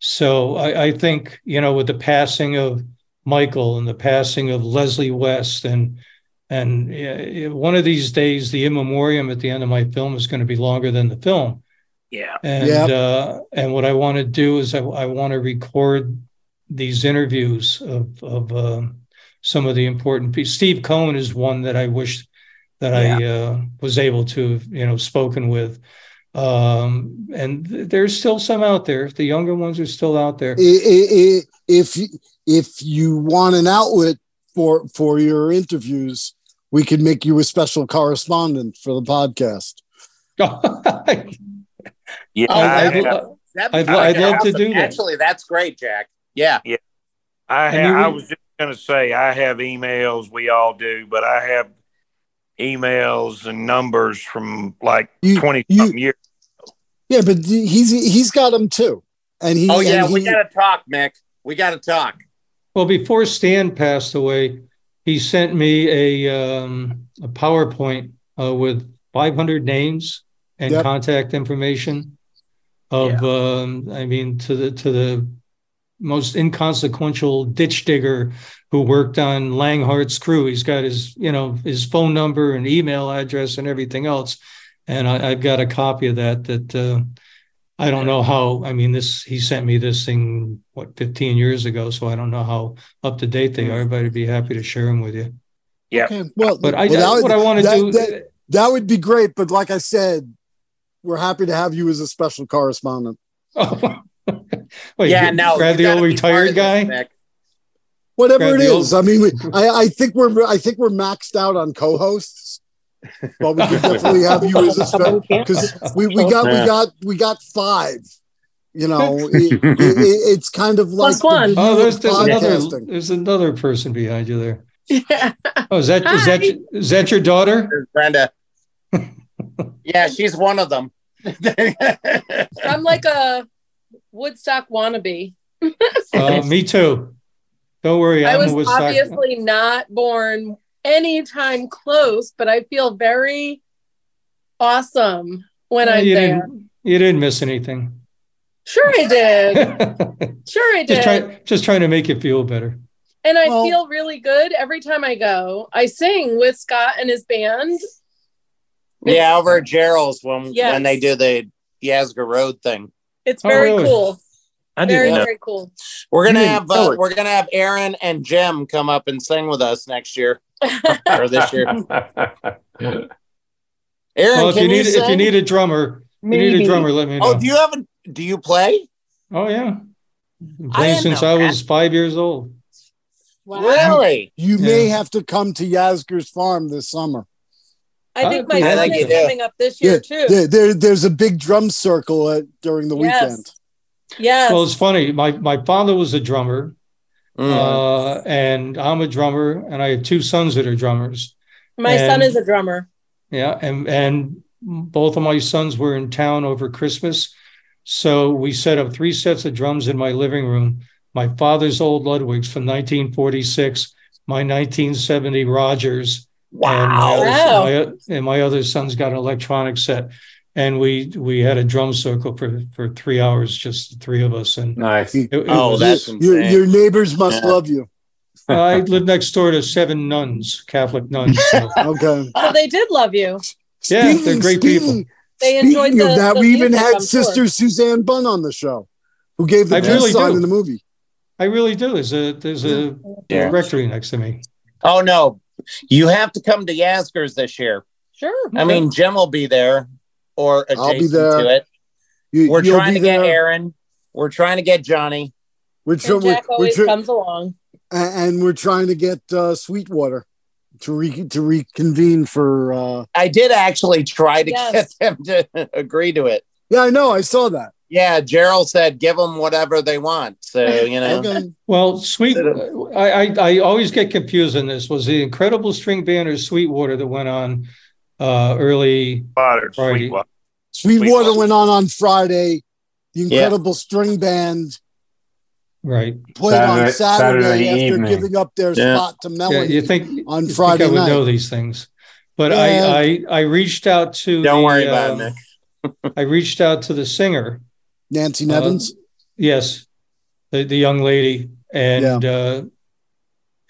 So I, I think you know, with the passing of Michael and the passing of Leslie West, and and uh, one of these days, the in memoriam at the end of my film is going to be longer than the film. Yeah. And yep. uh, and what I want to do is I, I want to record these interviews of, of uh, some of the important people. Steve Cohen is one that I wish that yeah. I uh, was able to, you know, spoken with. Um, and there's still some out there. The younger ones are still out there. If if you want an outlet for for your interviews, we could make you a special correspondent for the podcast. yeah, oh, I'd, I'd, I'd, love to do that. Actually, that's great, Jack. Yeah. Yeah. I have, I was just going to say I have emails. We all do, but I have emails and numbers from like you, twenty something years. Yeah, but he's he's got them too. And he. Oh yeah, he, we got to talk, Mick. We got to talk. Well, before Stan passed away, he sent me a um, a PowerPoint uh, with 500 names and yep. contact information of. Yeah. Um, I mean, to the to the most inconsequential ditch digger who worked on Langhart's crew. He's got his, you know, his phone number and email address and everything else. And I, have got a copy of that. That uh, I don't know how. I mean, this he sent me this thing what 15 years ago, so I don't know how up to date they are. But I'd be happy to share them with you. Yeah. Okay. Well, but I, well, what I want to that, do. That, that would be great. But like I said, we're happy to have you as a special correspondent. Wait, yeah, now grab the old retired guy. This, Whatever grab it is, old... I mean, we, I, I think we're I think we're maxed out on co-hosts, but we could definitely have you as a special because we, we got we got we got five. You know, it, it, it's kind of like Plus one. oh, there's, there's another there's another person behind you there. Yeah. Oh, is that is that is that your daughter, Brenda? yeah, she's one of them. I'm like a Woodstock wannabe. uh, me too. Don't worry. I'm i was obviously not born anytime close, but I feel very awesome when I'm you there. Didn't, you didn't miss anything. Sure, I did. sure, I did. Just, try, just trying to make you feel better. And I well, feel really good every time I go. I sing with Scott and his band. Yeah, over at Gerald's when yes. when they do the Yasgur Road thing. It's very oh, really? cool. I very know. very cool. We're gonna have uh, we're gonna have Aaron and Jim come up and sing with us next year or this year. Aaron, well, if you need you if you need a drummer, Maybe. you need a drummer. Let me oh, know. Oh, do you have a? Do you play? Oh yeah, playing since I was five years old. Wow. Really? You yeah. may have to come to Yasgur's farm this summer. I think my son is coming up this year yeah, too. There, there, there's a big drum circle at, during the yes. weekend. Yeah. Well, it's funny. My my father was a drummer, mm. uh, and I'm a drummer, and I have two sons that are drummers. My and, son is a drummer. Yeah, and and both of my sons were in town over Christmas, so we set up three sets of drums in my living room. My father's old Ludwigs from 1946, my 1970 Rogers, Wow. And my, wow. my, and my other son's got an electronic set. And we we had a drum circle for, for three hours, just the three of us. And nice. It, it oh, was, that's your, your neighbors must yeah. love you. I live next door to seven nuns, Catholic nuns. So. okay. Oh, they did love you. Yeah, speaking, they're great speaking, people. They enjoyed the, that. The we even had I'm Sister sure. Suzanne Bunn on the show, who gave the really sign in the movie. I really do. There's a there's a yeah. rectory next to me. Oh no, you have to come to Yasgur's this year. Sure. I mean, Jim will be there or adjacent to it. You, we're trying to get there. Aaron. We're trying to get Johnny. We're trying. Jack we're, always we're comes along. And we're trying to get uh, Sweetwater to re- to reconvene for. Uh... I did actually try to yes. get them to agree to it. Yeah, I know. I saw that. Yeah, Gerald said give them whatever they want. So you know. okay. Well, sweet. I, I, I always get confused in this. Was the Incredible String Band or Sweetwater that went on uh, early Friday? Sweetwater. Sweetwater went on on Friday. The Incredible yeah. String Band. Right. Played Saturday, on Saturday, Saturday after evening. giving up their yeah. spot to Melanie. Yeah, you think on Friday think I would night. know these things, but I, I I reached out to. Don't the, worry about uh, it, Mick. I reached out to the singer Nancy Nevins. Uh, yes, the, the young lady, and yeah. uh,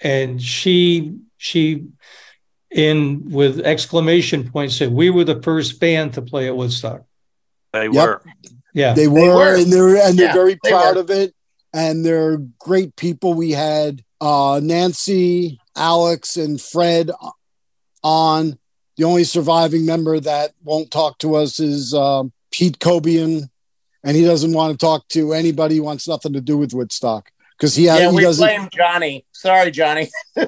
and she she in with exclamation points said we were the first band to play at Woodstock. They yep. were. Yeah, they were, they were. and they're and they're yeah, very proud of it, and they're great people. We had uh, Nancy, Alex, and Fred on. The only surviving member that won't talk to us is um, Pete Cobian, and he doesn't want to talk to anybody. He wants nothing to do with Woodstock because he, yeah, he we doesn't. blame Johnny. Sorry, Johnny.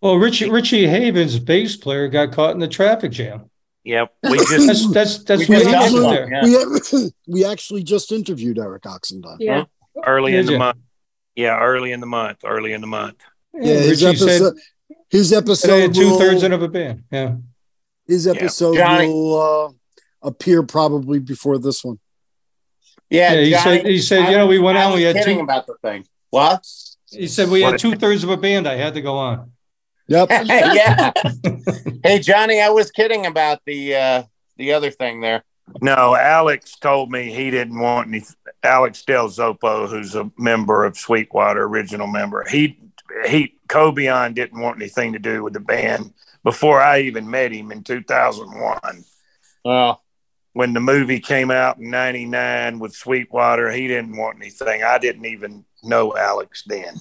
well, Richie Richie Havens, bass player, got caught in the traffic jam. Yep, we just that's that's that's what he actually, there. Yeah. We, we actually just interviewed Eric Oxendine. Yeah, early in the month. Yeah, early in the month. Early in the month. Yeah, his Richie episode. Said, his episode. Two thirds of a band. Yeah. His episode yeah. will uh, appear probably before this one. Yeah, yeah he Johnny, said. He said, you know, we went I on. We had two about the thing. What? He said we had two thirds of a band. I had to go on. Yep. yeah. hey, Johnny, I was kidding about the uh the other thing there. No, Alex told me he didn't want any. Alex Del Zoppo, who's a member of Sweetwater, original member, he he Cobian didn't want anything to do with the band before I even met him in 2001. Well, when the movie came out in 99 with Sweetwater, he didn't want anything. I didn't even know Alex then.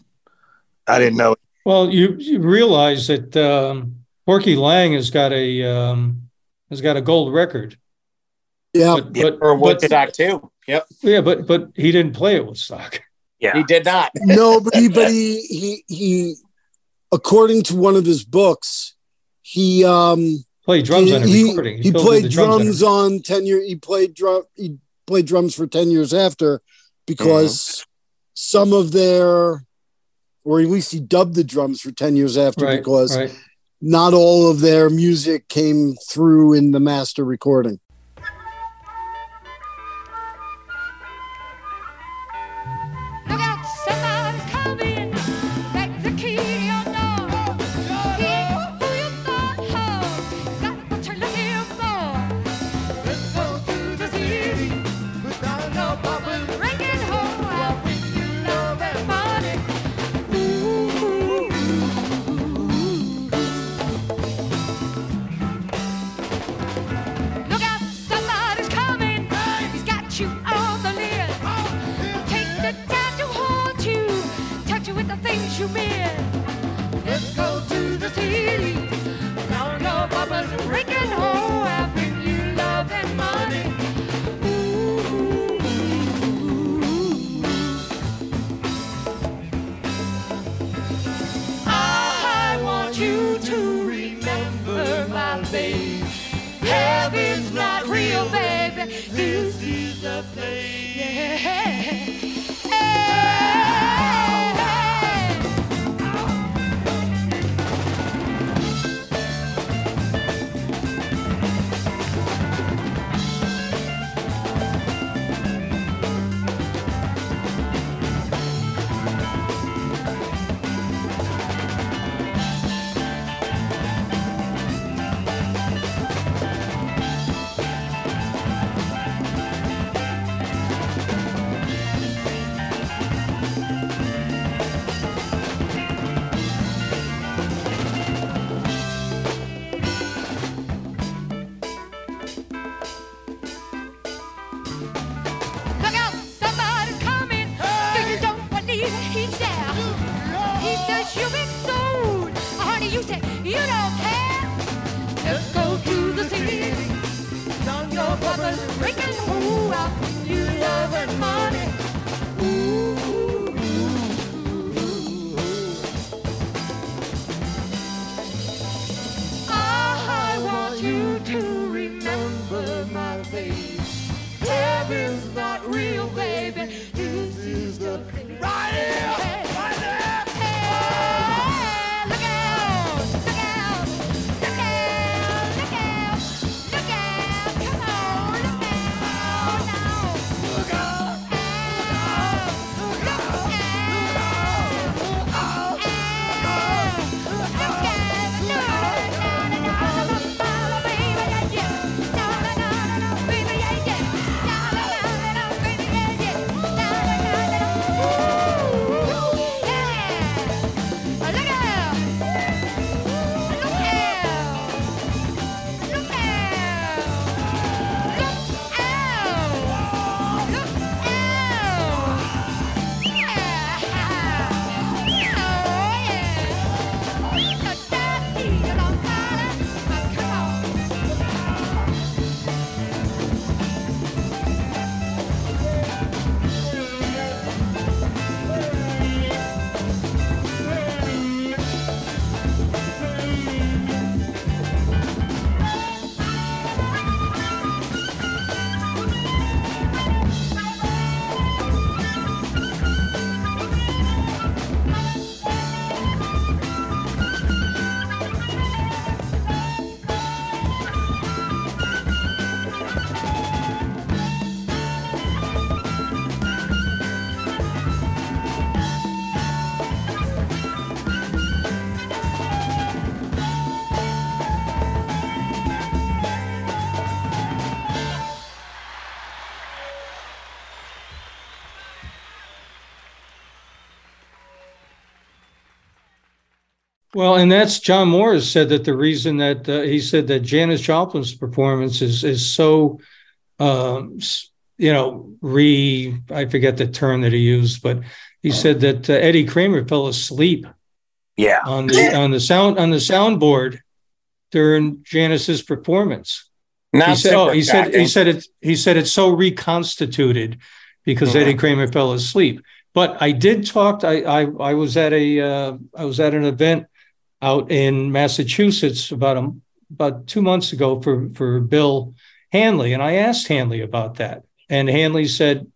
I didn't know. Well, you, you realize that um, Corky Laing has got a um, has got a gold record. Yeah, but, but, or but- Woodstock too. Yep, yeah, but but he didn't play at Woodstock. Yeah. he did not. no, but he, but he, he, he, according to one of his books, he, um, Played drums he, on a he- recording. He, filled in played drums on drums on ten year. He played drum. He played drums for ten years after, because some of their, or at least he dubbed the drums for ten years after, Right, because right. not all of their music came through in the master recording. You miss. Well, and that's John Morris said that the reason that uh, he said that Janis Joplin's performance is is so, um, you know, re I forget the term that he used, but he said that uh, Eddie Kramer fell asleep Yeah. on the on the sound on the soundboard during Janis's performance. Not he said, oh, he said, he said it, he said it's so reconstituted because Mhm. Eddie Kramer fell asleep. But I did talk. I I, I was at a uh, I was at an event out in Massachusetts about a, about two months ago for for Bill Hanley, and I asked Hanley about that, and Hanley said,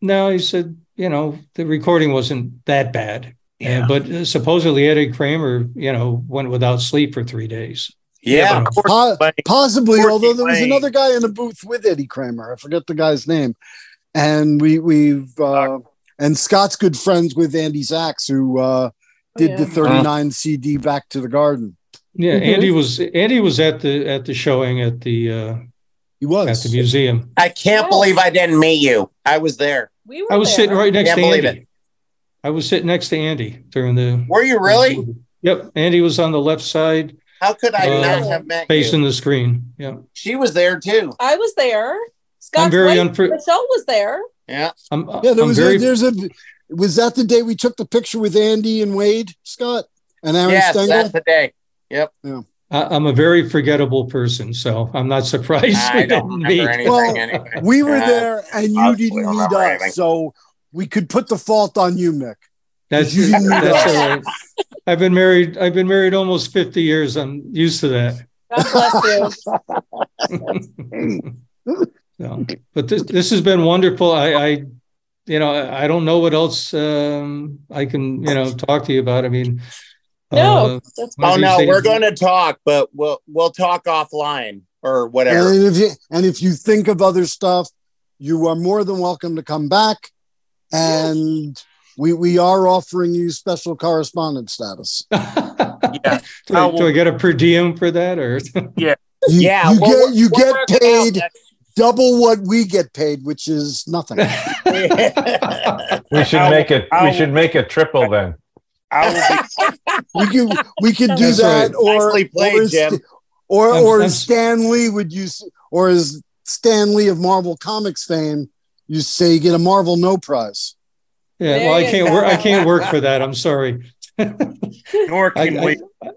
no, he said, you know, the recording wasn't that bad. And, but uh, supposedly Eddie Kramer, you know, went without sleep for three days. Yeah, of course. Po- Wayne- possibly, Courtney although there was Wayne. another guy in the booth with Eddie Kramer. I forget the guy's name. And we we've uh, and Scott's good friends with Andy Zax, who uh, did yeah. the 39 CD Back to the Garden. Yeah, Mhm. Andy was Andy was at the at the showing at the uh, He at the museum. I can't believe I didn't meet you. I was there. We were I was there. sitting right next Can't to believe Andy. I was sitting next to Andy during the. Were you really? Yep, Andy was on the left side, How could I Uh, not have met facing you? the screen. Yeah, She was there too. I was there. Scott very White, unfr- Michelle was there. Yeah. I'm. Yeah, there I'm was very. a, there's a was that the day we took the picture with Andy and Wade Scott and Aaron yes, Stengel? that's the day. Yep. I- I'm a very forgettable person, so I'm not surprised. I we don't didn't remember anything Well, anyway. We were Yeah. there and you Honestly, didn't I don't meet us, anything. so we could put the fault on you, Mick. That's You didn't meet that's us. all right. I've been married. I've been married almost 50 years. I'm used to that. God bless you. So, but this this has been wonderful. I, I you know, I I don't know what else um, I can you know talk to you about. I mean, No, uh, that's one Oh of these no, we're going to talk, but we'll we'll talk offline or whatever. And if you and if you think of other stuff, you are more than welcome to come back. And we we are offering you special correspondent status. Yeah. do, I, do I get a per diem for that or? You, yeah, you well, get you get working out paid that- double what we get paid, which is nothing. We should I make it. I We should make it triple then. I will be we can we could do That's that, right. or Nicely played, or, Jim. or or Stan Lee would use, or as Stan Lee of Marvel Comics fame, you say you get a Marvel no prize. Yeah, well, I can't work. I can't work for that. I'm sorry. nor can I, we. I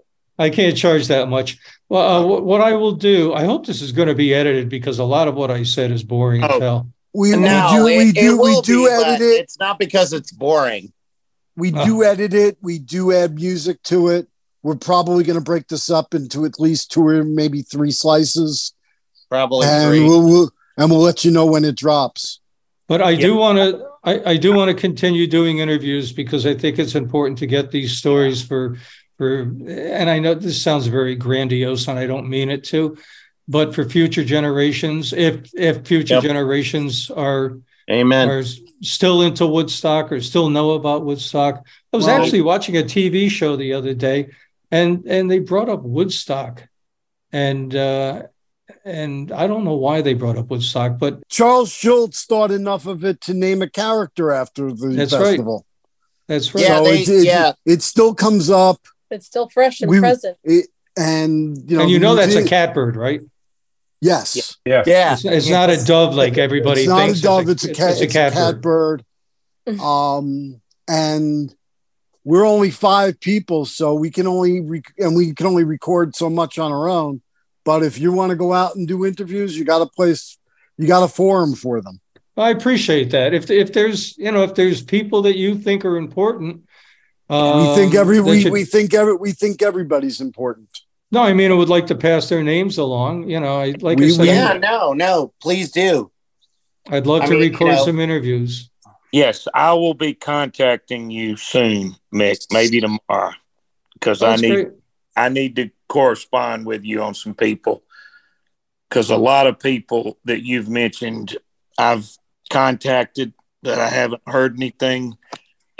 can't charge that much. Well, uh, what, what I will do, I hope this is going to be edited because a lot of what I said is boring as Oh. hell. We, no, we do it, we it do we do be, edit it. It's not because it's boring. We Oh. do edit it. We do add music to it. We're probably going to break this up into at least two or maybe three slices, Probably and three. we'll, we'll and we'll let you know when it drops. But I Yeah. do want to. I, I do want to continue doing interviews because I think it's important to get these stories for for. And I know this sounds very grandiose, and I don't mean it to, but for future generations, if if future Yep. generations are Amen. are still into Woodstock or still know about Woodstock. I was Well- actually watching a TV show the other day, and and they brought up Woodstock, and uh, and I don't know why they brought up Woodstock, but Charles Schulz thought enough of it to name a character after the That's right. festival. that's right. Yeah, so they- it, it, yeah. it still comes up, It's still fresh and We- present. it, and you know, and you know that's a catbird, right? Yes, Yes. Yeah. It's, it's not a dove like everybody it's not thinks. a dove. It's a cat. It's a catbird. catbird. Um, and we're only five people, so we can only rec- and we can only record so much on our own. But if you want to go out and do interviews, you got a place, you got a forum for them. I appreciate that. If if there's you know if there's people that you think are important, we think um, every we, should- we think every we think everybody's important. No, I mean I would like to pass their names along. You know, I like I We- said, we- Yeah, no, no, please do. I'd love I to mean, you record know- some interviews. Yes, I will be contacting you soon, Mick. Maybe tomorrow, because I need great. I need to correspond with you on some people. Because a lot of people that you've mentioned, I've contacted that I haven't heard anything,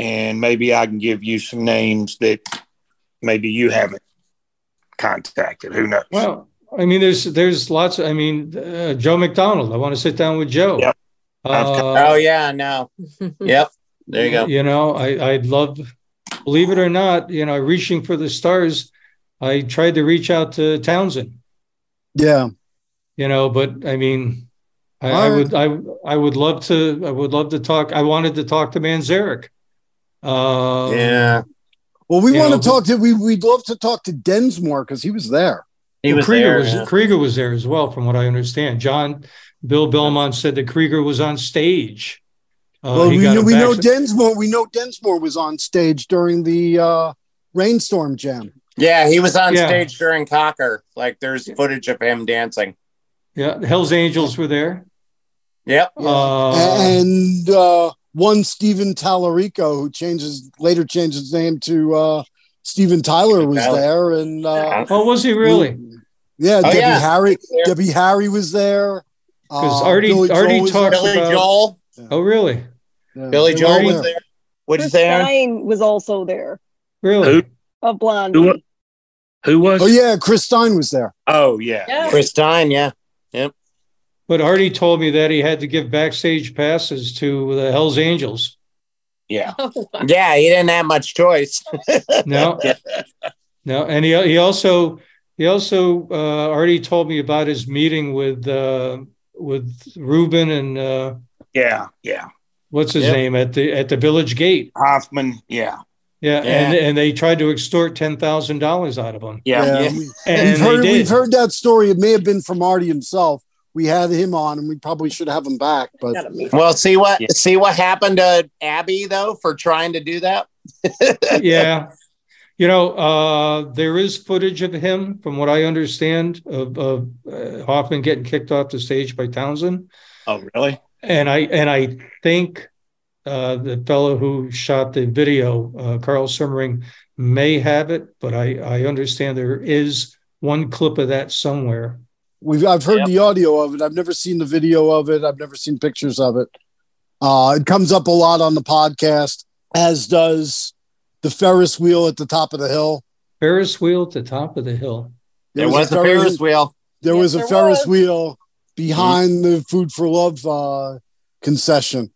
and maybe I can give you some names that maybe you haven't contacted. Who knows? Well, I mean, there's there's lots. Of, I mean, uh, Joe McDonald. I want to sit down with Joe. Yep. Uh, Oh yeah, no. Yep. There you go. You know, I I'd love believe it or not, you know, reaching for the stars, I tried to reach out to Townshend. Yeah. You know, but I mean, I, I would I I would love to I would love to talk. I wanted to talk to Manzarek. Uh, yeah. Well, we want know, to talk to we we'd love to talk to Densmore because he was there. He well, was Krieger there. was yeah. Krieger was there as well, from what I understand. John Bill Belmont said that Krieger was on stage. Uh, well, we know we know Densmore. We know Densmore was on stage during the uh, rainstorm jam. Yeah, he was on Yeah. stage during Cocker. Like there's footage of him dancing. Yeah, Hell's Angels were there. Yep. Uh, and uh, one Steven Tallarico, who changes later changed his name to uh, Steven Tyler, was there, and uh, oh, was he really? yeah, Oh, Debbie yeah. Harry, Debbie Harry was there. Because Uh, Artie- Billy Artie Joel was talked there. Billy about- Joel. Oh, really? Yeah. Billy They were all Joel was there. What is there. What'd Chris? Stein was also there Really? Who? of Blondie. Who, who was? Oh yeah, Chris Stein was there. Oh, yeah. Yeah. Chris Stein. Yeah. But Artie told me that he had to give backstage passes to the Hell's Angels. Yeah. Oh, wow. Yeah, he didn't have much choice. No, no, and he he also he also uh, Artie told me about his meeting with uh, with Rubin and uh, Yeah. Yeah. what's his Yep. name at the at the Village Gate. Hoffman. Yeah. Yeah, Yeah. and and they tried to extort ten thousand dollars out of him, Yeah. Yeah. we- and we've heard we've heard that story. It may have been from Artie himself. We had him on, and we probably should have him back. But Well, see what Yeah. see what happened to Abbie though for trying to do that. yeah. You know, uh, there is footage of him, from what I understand, of, of uh, Hoffman getting kicked off the stage by Townshend. Oh, really? And I and I think uh, the fellow who shot the video, uh, Carl Simmering, may have it, but I I understand there is one clip of that somewhere. We've I've heard Yep. the audio of it. I've never seen the video of it. I've never seen pictures of it. Uh, it comes up a lot on the podcast, as does the Ferris wheel at the top of the hill. Ferris wheel at the top of the hill. There was, a Ferris wheel. There Yes, was a there Ferris was. wheel behind the Food for Love uh, concession,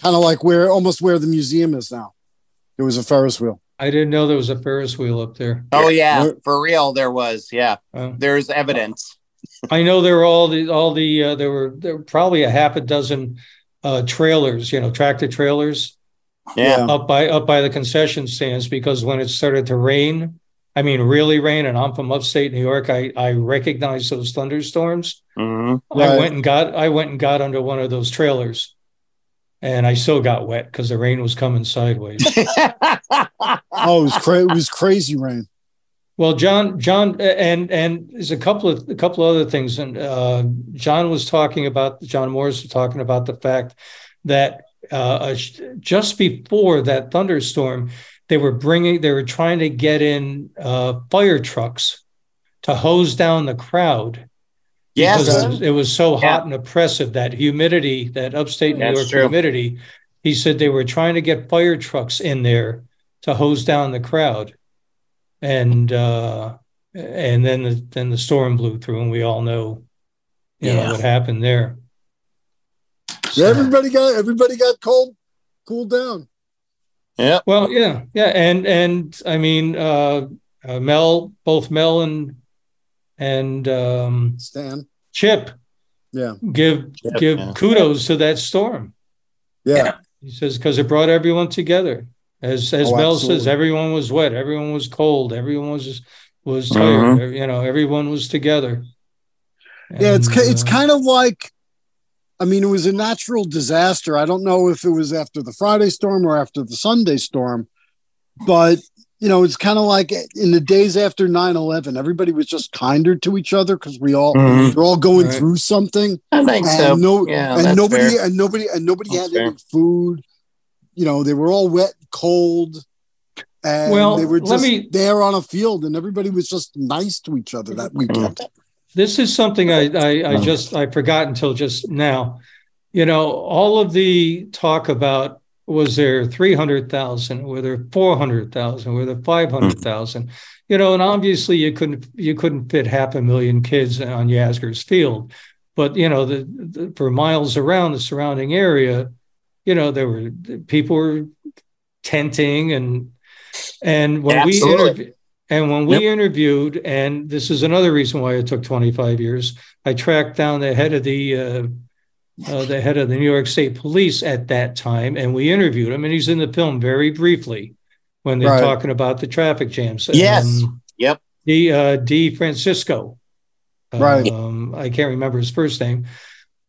kind of like where almost where the museum is now. There was a Ferris wheel. I didn't know there was a Ferris wheel up there. Oh yeah, Where- for real there was. Yeah. Uh, There's evidence. I know there were all the all the uh, there were there were probably a half a dozen uh, trailers, you know, tractor trailers Yeah. up by up by the concession stands because when it started to rain, I mean really rain, and I'm from upstate New York, I I recognize those thunderstorms. Mhm. I went and got I went and got under one of those trailers, and I still got wet because the rain was coming sideways. Oh, it was cra- it was crazy rain. Well, John, John, and and there's a couple of a couple other things, and uh, John was talking about John Morris was talking about the fact that uh, just before that thunderstorm, they were bringing, they were trying to get in uh, fire trucks to hose down the crowd. yes. because it was, so Yeah. hot and oppressive that humidity, that upstate New That's York true. humidity. He said they were trying to get fire trucks in there to hose down the crowd, and uh, and then the then the storm blew through, and we all know, you Yeah. know what happened there. Yeah, everybody got everybody got cold, cooled down. Yeah. Well, yeah, yeah, and and I mean, uh, uh, Mel, both Mel and and um, Stan. Chip Yeah, give Chip, give yeah. kudos to that storm. yeah. He says because it brought everyone together. As as Oh, Mel says, everyone was wet, everyone was cold, everyone was was Mm-hmm. tired. You know, everyone was together. Yeah, it's And, it's uh, kind of like, I mean, it was a natural disaster. I don't know if it was after the Friday storm or after the Sunday storm, but you know, it's kind of like in the days after 9-11, everybody was just kinder to each other because we all Mhm. we're all going Right. through something. I think and so. no, yeah, and that's nobody fair. and nobody and nobody That's had any food. You know, they were all wet, cold, and Well, they were just me- there on a field, and everybody was just nice to each other that weekend. This is something I, I I just I forgot until just now. You know, all of the talk about was there three hundred thousand, were there four hundred thousand, were there five hundred thousand? You know, and obviously you couldn't you couldn't fit half a million kids on Yasgur's field, but you know, the, the for miles around the surrounding area, you know, there were people were tenting and And when we Absolutely. interviewed, and when we interviewed, and this is another reason why it took 25 years, I tracked down the head of the uh, uh, the head of the New York State Police at that time, and we interviewed him, and he's in the film very briefly when they're Right. talking about the traffic jams. Yes. Yep. D. Uh, D. Francisco. Right. Um, I can't remember his first name,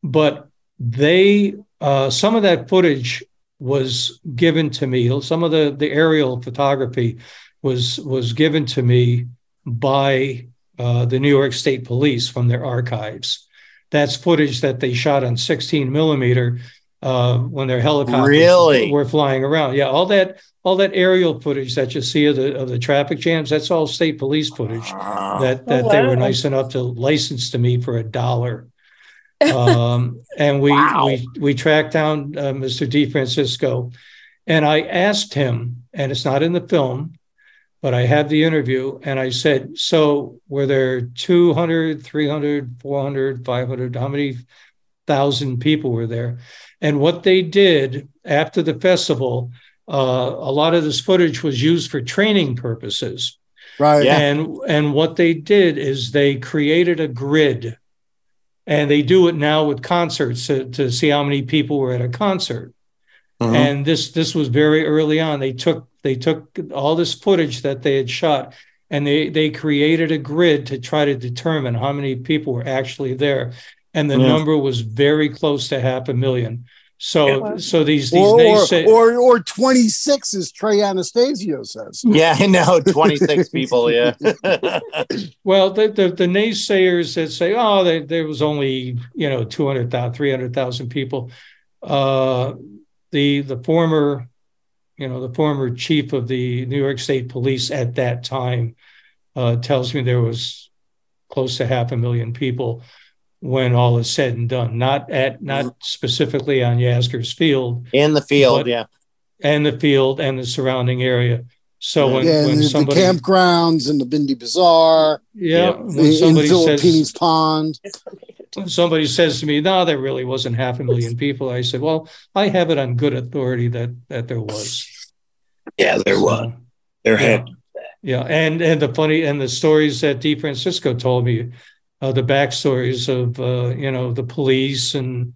but they uh, some of that footage was given to me. Some of the the aerial photography was was given to me by uh, the New York State Police from their archives. That's footage that they shot on 16 millimeter uh, when their helicopters Really? were flying around. Yeah, all that all that aerial footage that you see of the of the traffic jams. That's all state police footage that that Oh, they were nice enough to license to me for a dollar. Um, and we Wow. we we tracked down uh, Mr. D. Francisco, and I asked him, and it's not in the film, but I had the interview, and I said, "So were there 200, 300, 400, 500? How many thousand people were there?" And what they did after the festival, uh, a lot of this footage was used for training purposes. Right. Yeah. And and what they did is they created a grid, and they do it now with concerts to, to see how many people were at a concert. Mhm. And this this was very early on. They took they took all this footage that they had shot, and they they created a grid to try to determine how many people were actually there, and the Yeah. number was very close to half a million. So Wow. so these these Or, or, or, or 26, as Trey Anastasio says. Yeah, I know. 26 people. Yeah. Well, the, the, the naysayers that say, oh, they, there was only, you know, 200,000, 300,000 people. Uh, the, the former, you know, the former chief of the New York State Police at that time uh, tells me there was close to half a million people when all is said and done, not at, not mm-hmm. specifically on Yasgur's Field In the field. Yeah. and the field and the surrounding area. So when, yeah, when and the, the campgrounds and the Bindy Bazaar, yeah, Yep. when in somebody says, Filippini Pond. when somebody says to me, "No, there really wasn't half a million people," I said, "Well, I have it on good authority that that there was." Yeah, there So, was. There yeah, had. yeah, and and the funny and the stories that D. Francisco told me, uh, the backstories of uh, you know the police and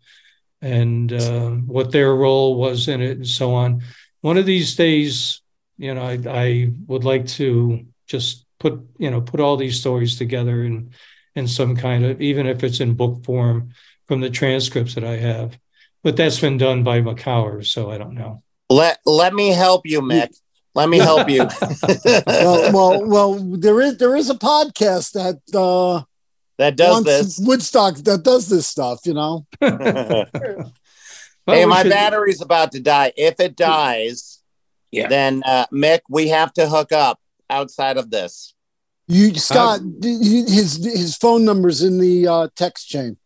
and uh, what their role was in it and so on. One of these days, you know, I, I would like to just put you know put all these stories together in in some kind of even if it's in book form from the transcripts that I have. But that's been done by Makower, so I don't know. Let let me help you, Mick. Let me help you. well, well, well, there is there is a podcast that uh, that does wants this. Woodstock that does this stuff. You know, hey, my should- battery's about to die. If it dies, Yeah. then uh, Mick, we have to hook up outside of this. you Scott, his his phone number's in the uh, text chain.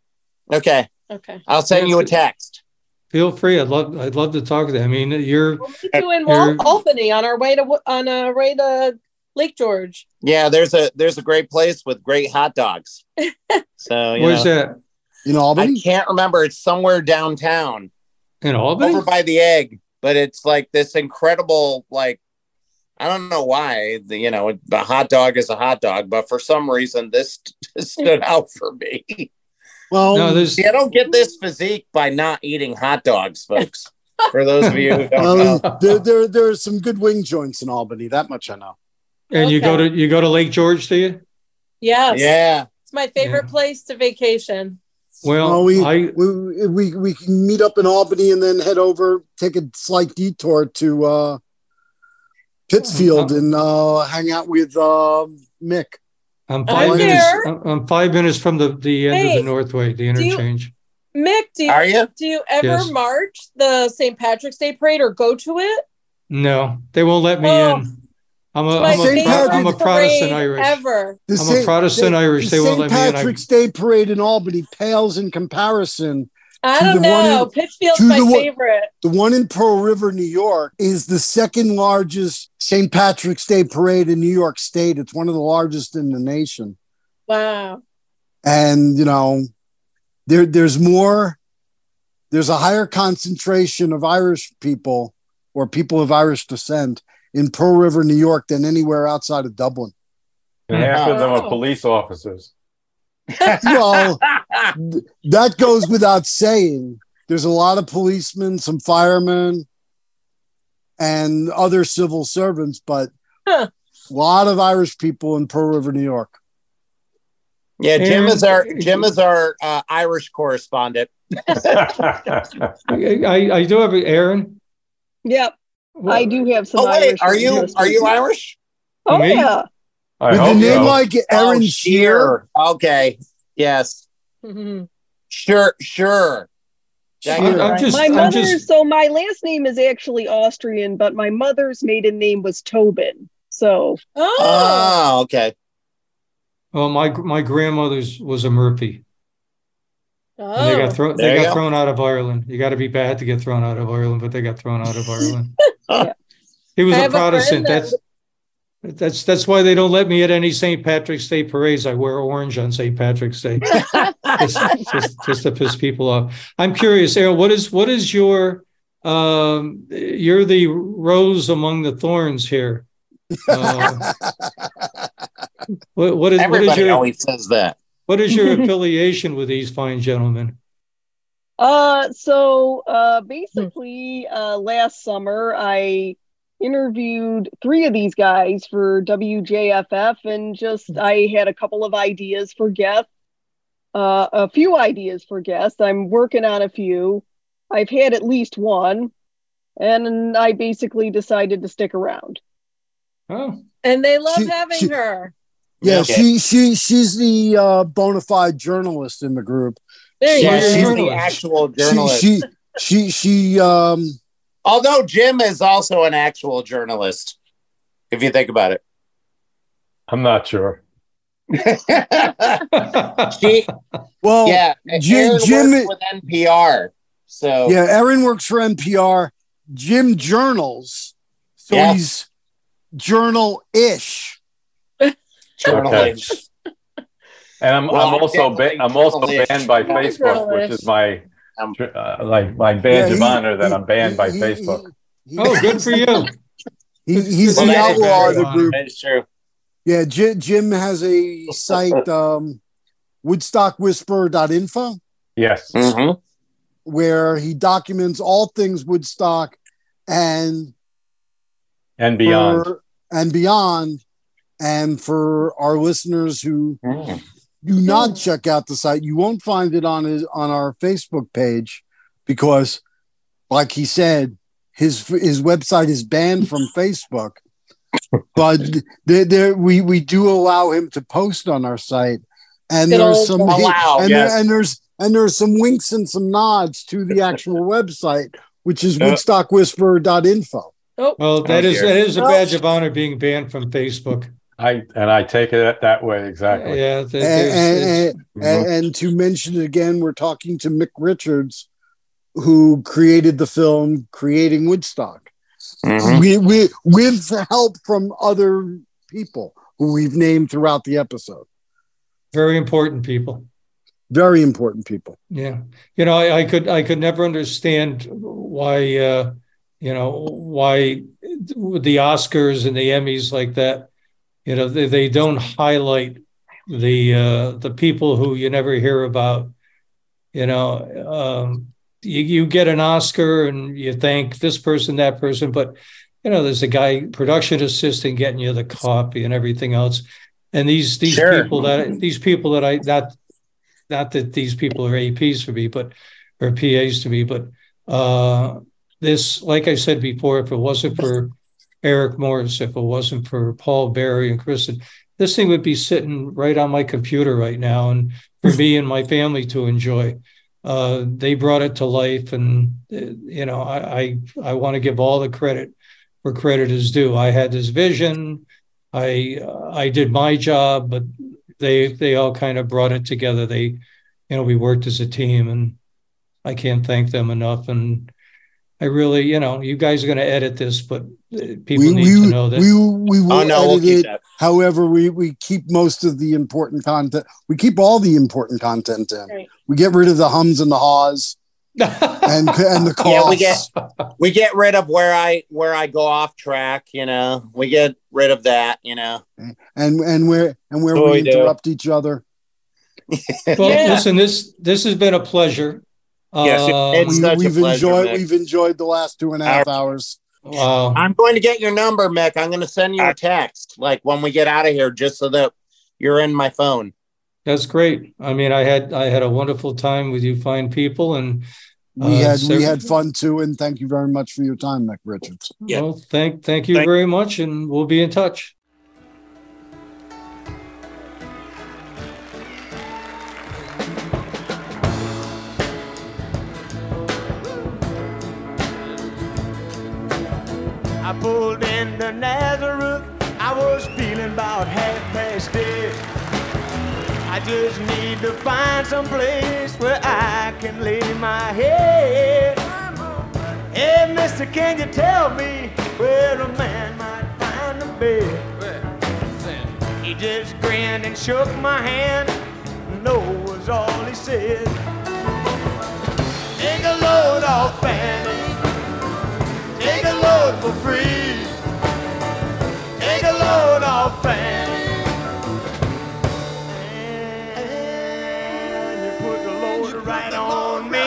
Okay, Okay. I'll send you a text. Feel free. I'd love. I'd love to talk to them. I mean, you're. We'll meet you in You're- Albany on our way to on our way to Lake George. Yeah, there's a there's a great place with great hot dogs. So you Where's know, that In Albany? I can't remember. It's somewhere downtown, in Albany? over by the egg. But it's like this incredible, like I don't know why. The, you know, the hot dog is a hot dog, but for some reason this stood out for me. well, no, there's. See, I don't get this physique by not eating hot dogs, folks. For those of you who don't know. there, there there are some good wing joints in Albany. That much I know. And you go to you go to Lake George, do you? Yes. Yeah. It's my favorite Yeah. place to vacation. Well, Well, we, I we we we can meet up in Albany and then head over, take a slight detour to uh, Pittsfield and uh, hang out with uh, Mick. I'm I'm five minutes. there. I'm, I'm five minutes from the the end Hey, of the Northway, the you- interchange. Mick, do you, Are you? do you ever Yes. march the St. Patrick's Day parade or go to it? No, they won't let me Oh. in. I'm a It's my I'm a, St. favorite I'm a Patrick's Protestant parade Irish. ever. The I'm a Protestant Irish. They won't St. let me in. Patrick's Day parade in Albany pales in comparison. I don't know. in- Pittsfield's my the one- favorite. The one in Pearl River, New York, is the second largest St. Patrick's Day parade in New York State. It's one of the largest in the nation. Wow. and you know there there's more there's a higher concentration of irish people or people of irish descent in Pearl River, New York, than anywhere outside of Dublin. And half of them are police officers. Well, th- that goes without saying. There's a lot of policemen, some firemen, and other civil servants, but Huh. a lot of Irish people in Pearl River, New York. Yeah, Jim is our Jim is our uh, Irish correspondent. I, I, I do have Aaron. Yep. I do have some. Oh wait, Irish are you are you Irish? Oh Me? yeah. I With a name so. like Aaron Oh, Shear, Okay. Yes. Sure. Sure. I'm, I'm just, my I'm mother's just, so my last name is actually Austrian, but my mother's maiden name was Tobin. So Oh, Oh, okay. well, my my grandmother's was a Murphy. And they oh. got thrown. They got go. thrown out of Ireland. You got to be bad to get thrown out of Ireland, but they got thrown out of Ireland. Yeah. He was I a have a friend Protestant. that- That's that's that's why they don't let me at any St. Patrick's Day parades. I wear orange on St. Patrick's Day, just, just just to piss people off. I'm curious, Errol. What is what is your um? You're the rose among the thorns here. Uh, what, what is what is Everybody your always says that. what is your affiliation with these fine gentlemen? Uh, so uh, basically, uh, last summer I interviewed three of these guys for WJFF, and just I had a couple of ideas for guests, uh, a few ideas for guests. I'm working on a few. I've had at least one, and I basically decided to stick around. Oh, and they love She- having she- her. yeah, Okay. she she she's the uh, bona fide journalist in the group. There you Yeah, She's a she's the actual She journalist. she she she um Although Jim is also an actual journalist, if you think about it. I'm not sure. she, well yeah, Jim- Jim- works with NPR. So yeah, Aaron works for NPR. Jim journals, so Yeah. he's journal-ish. journalist. And I'm, Well, I'm I'm also ba- I'm also banned by I'm Facebook, which is my Um, uh, like my badge Yeah, of he- honor that he- I'm banned by he- he- Facebook. he- oh, good for you. He, he's Well, the outlaw of the group. That is true. Yeah, Jim, Jim has a site, um, WoodstockWhisperer.info, Yes. Mhm. where he documents all things Woodstock and And beyond. for- and beyond. And for our listeners who Mm. Do not check out the site, you won't find it on his on our Facebook page because, like he said, his his website is banned from Facebook. But there, there we we do allow him to post on our site, and Good there's some allow, and, yes. there, and there's and there's some winks and some nods to the actual website, which is uh, Yeah. WoodstockWhisperer.info. Oh. Well, that Oh, is dear. that is a badge of honor being banned from Facebook. I and I take it that way exactly. Yeah, there- and, it's- and, and, and to mention it again, we're talking to Mick Richards, who created the film Creating Woodstock. Mhm. We, we, with the help from other people who we've named throughout the episode. very important people. Very important people. Yeah, you know, I, I could I could never understand why uh, you know why the Oscars and the Emmys like that, you know, they, they don't highlight the uh, the people who you never hear about. You know, um, you you get an Oscar and you thank this person, that person, but you know, there's a guy production assistant getting you the copy and everything else. And these these Sure. people that these people that I not not that these people are APs for me, but or PAs to me, but uh, this, like I said before, if it wasn't for Eric Morris, if it wasn't for Paul Barry and Kristen, this thing would be sitting right on my computer right now, and for me and my family to enjoy. Uh, they brought it to life, and uh, you know, I I, I want to give all the credit where credit is due. I had this vision. I uh, I did my job, but they they all kind of brought it together. They, you know, we worked as a team, and I can't thank them enough. And I really, you know, you guys are going to edit this, but uh, people we, need we, to know that. we, we will Oh no, we'll edit keep it. that. However, we, we keep most of the important content. We keep all the important content in. Right. We get rid of the hums and the haws and and the costs. Yeah, we get we get rid of where I where I go off track. You know, we get rid of that. You know, and and where and where So we we interrupt each other. Well, Yeah. listen, this this has been a pleasure. Yes, it- Um, We, such a we've pleasure, enjoyed Mick. we've enjoyed the last two and a half hours. wow. I'm going to get your number, Mick. I'm going to send you a text like when we get out of here, just so that you're in my phone. That's great. I mean, I had I had a wonderful time with you fine people and We Uh, had so- we had fun too, and thank you very much for your time, Mick Richards. Yeah. well, thank thank you Thank- very much and we'll be in touch. I pulled into Nazareth. I was feeling about half past dead. I just need to find some place where I can lay my head. Hey, mister, can you tell me where a man might find a bed? He just grinned and shook my hand. No was all he said. Take a load off Fanny. Take a load for free. Take a load off Fanny. And you put the load right on me.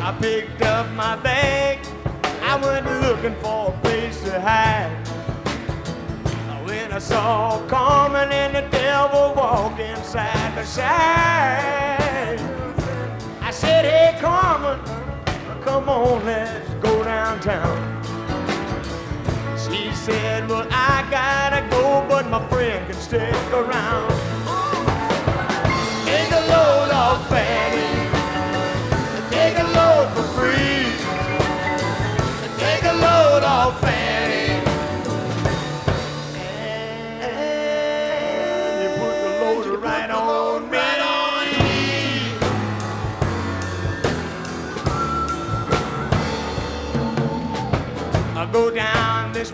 I picked up my bag. I went looking for a place to hide. I saw Carmen and the devil walking side by side, I said, Hey, Carmen, come on, let's go downtown. She said, Well, I gotta go, but my friend can stick around. Take a load off Fanny. Take a load for free. Take a load off Fanny.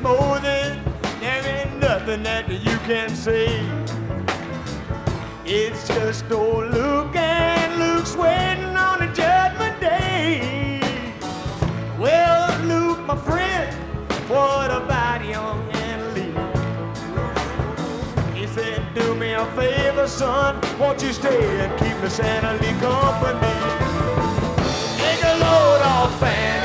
Down than there ain't nothing that you can see. It's just old Luke and Luke's waiting on a judgment day. Well, Luke, my friend, what about young Anna Lee? He said, Do me a favor, son, won't you stay and keep Miss Anna Lee company? Take a load off Fanny.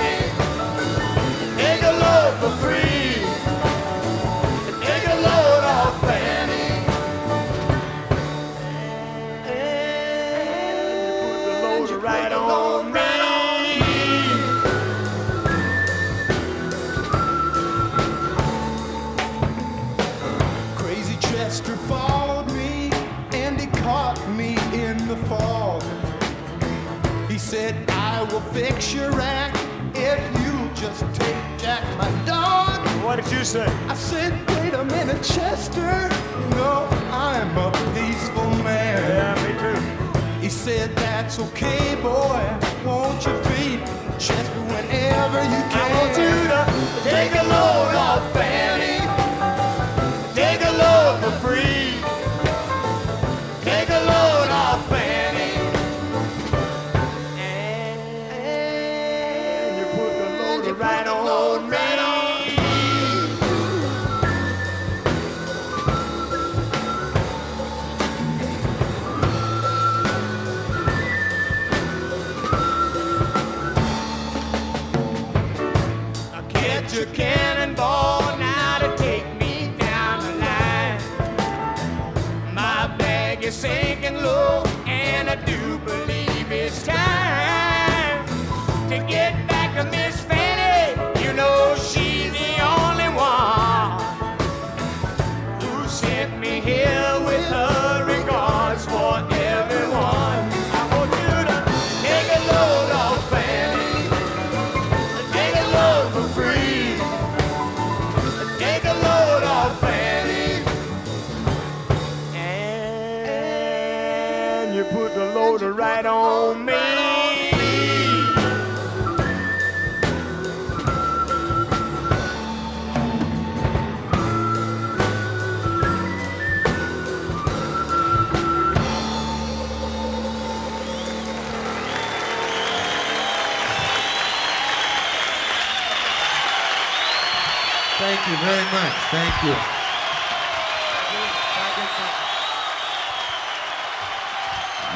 Very much. Thank you.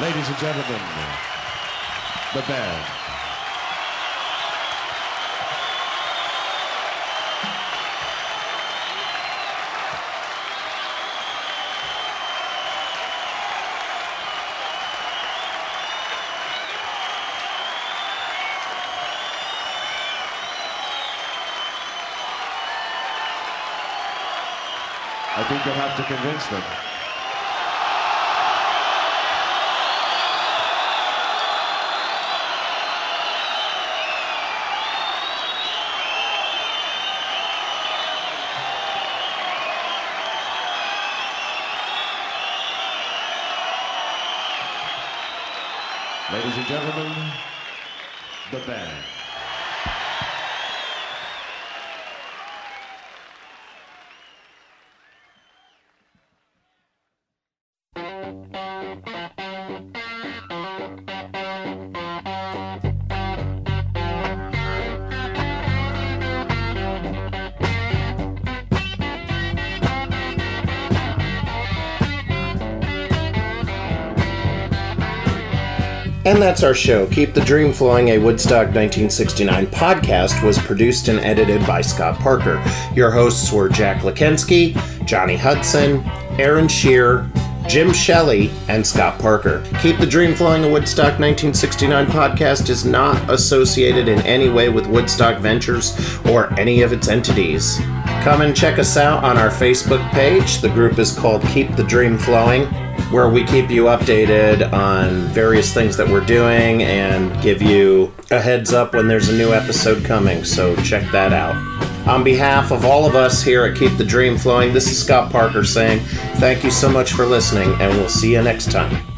Ladies and gentlemen, the band. Think you'll have to convince them. Ladies and gentlemen, the band. And that's our show. Keep the Dream Flowing, a Woodstock 1969 podcast, was produced and edited by Scott Parker. Your hosts were Jack Lakensky, Johnny Hudson, Aaron Shear, Jim Shelley, and Scott Parker. Keep the Dream Flowing, a Woodstock 1969 podcast is not associated in any way with Woodstock Ventures or any of its entities. Come and check us out on our Facebook page. The group is called Keep the Dream Flowing where we keep you updated on various things that we're doing and give you a heads up when there's a new episode coming. So check that out. On behalf of all of us here at Keep the Dream Flowing, this is Scott Parker saying thank you so much for listening, and we'll see you next time.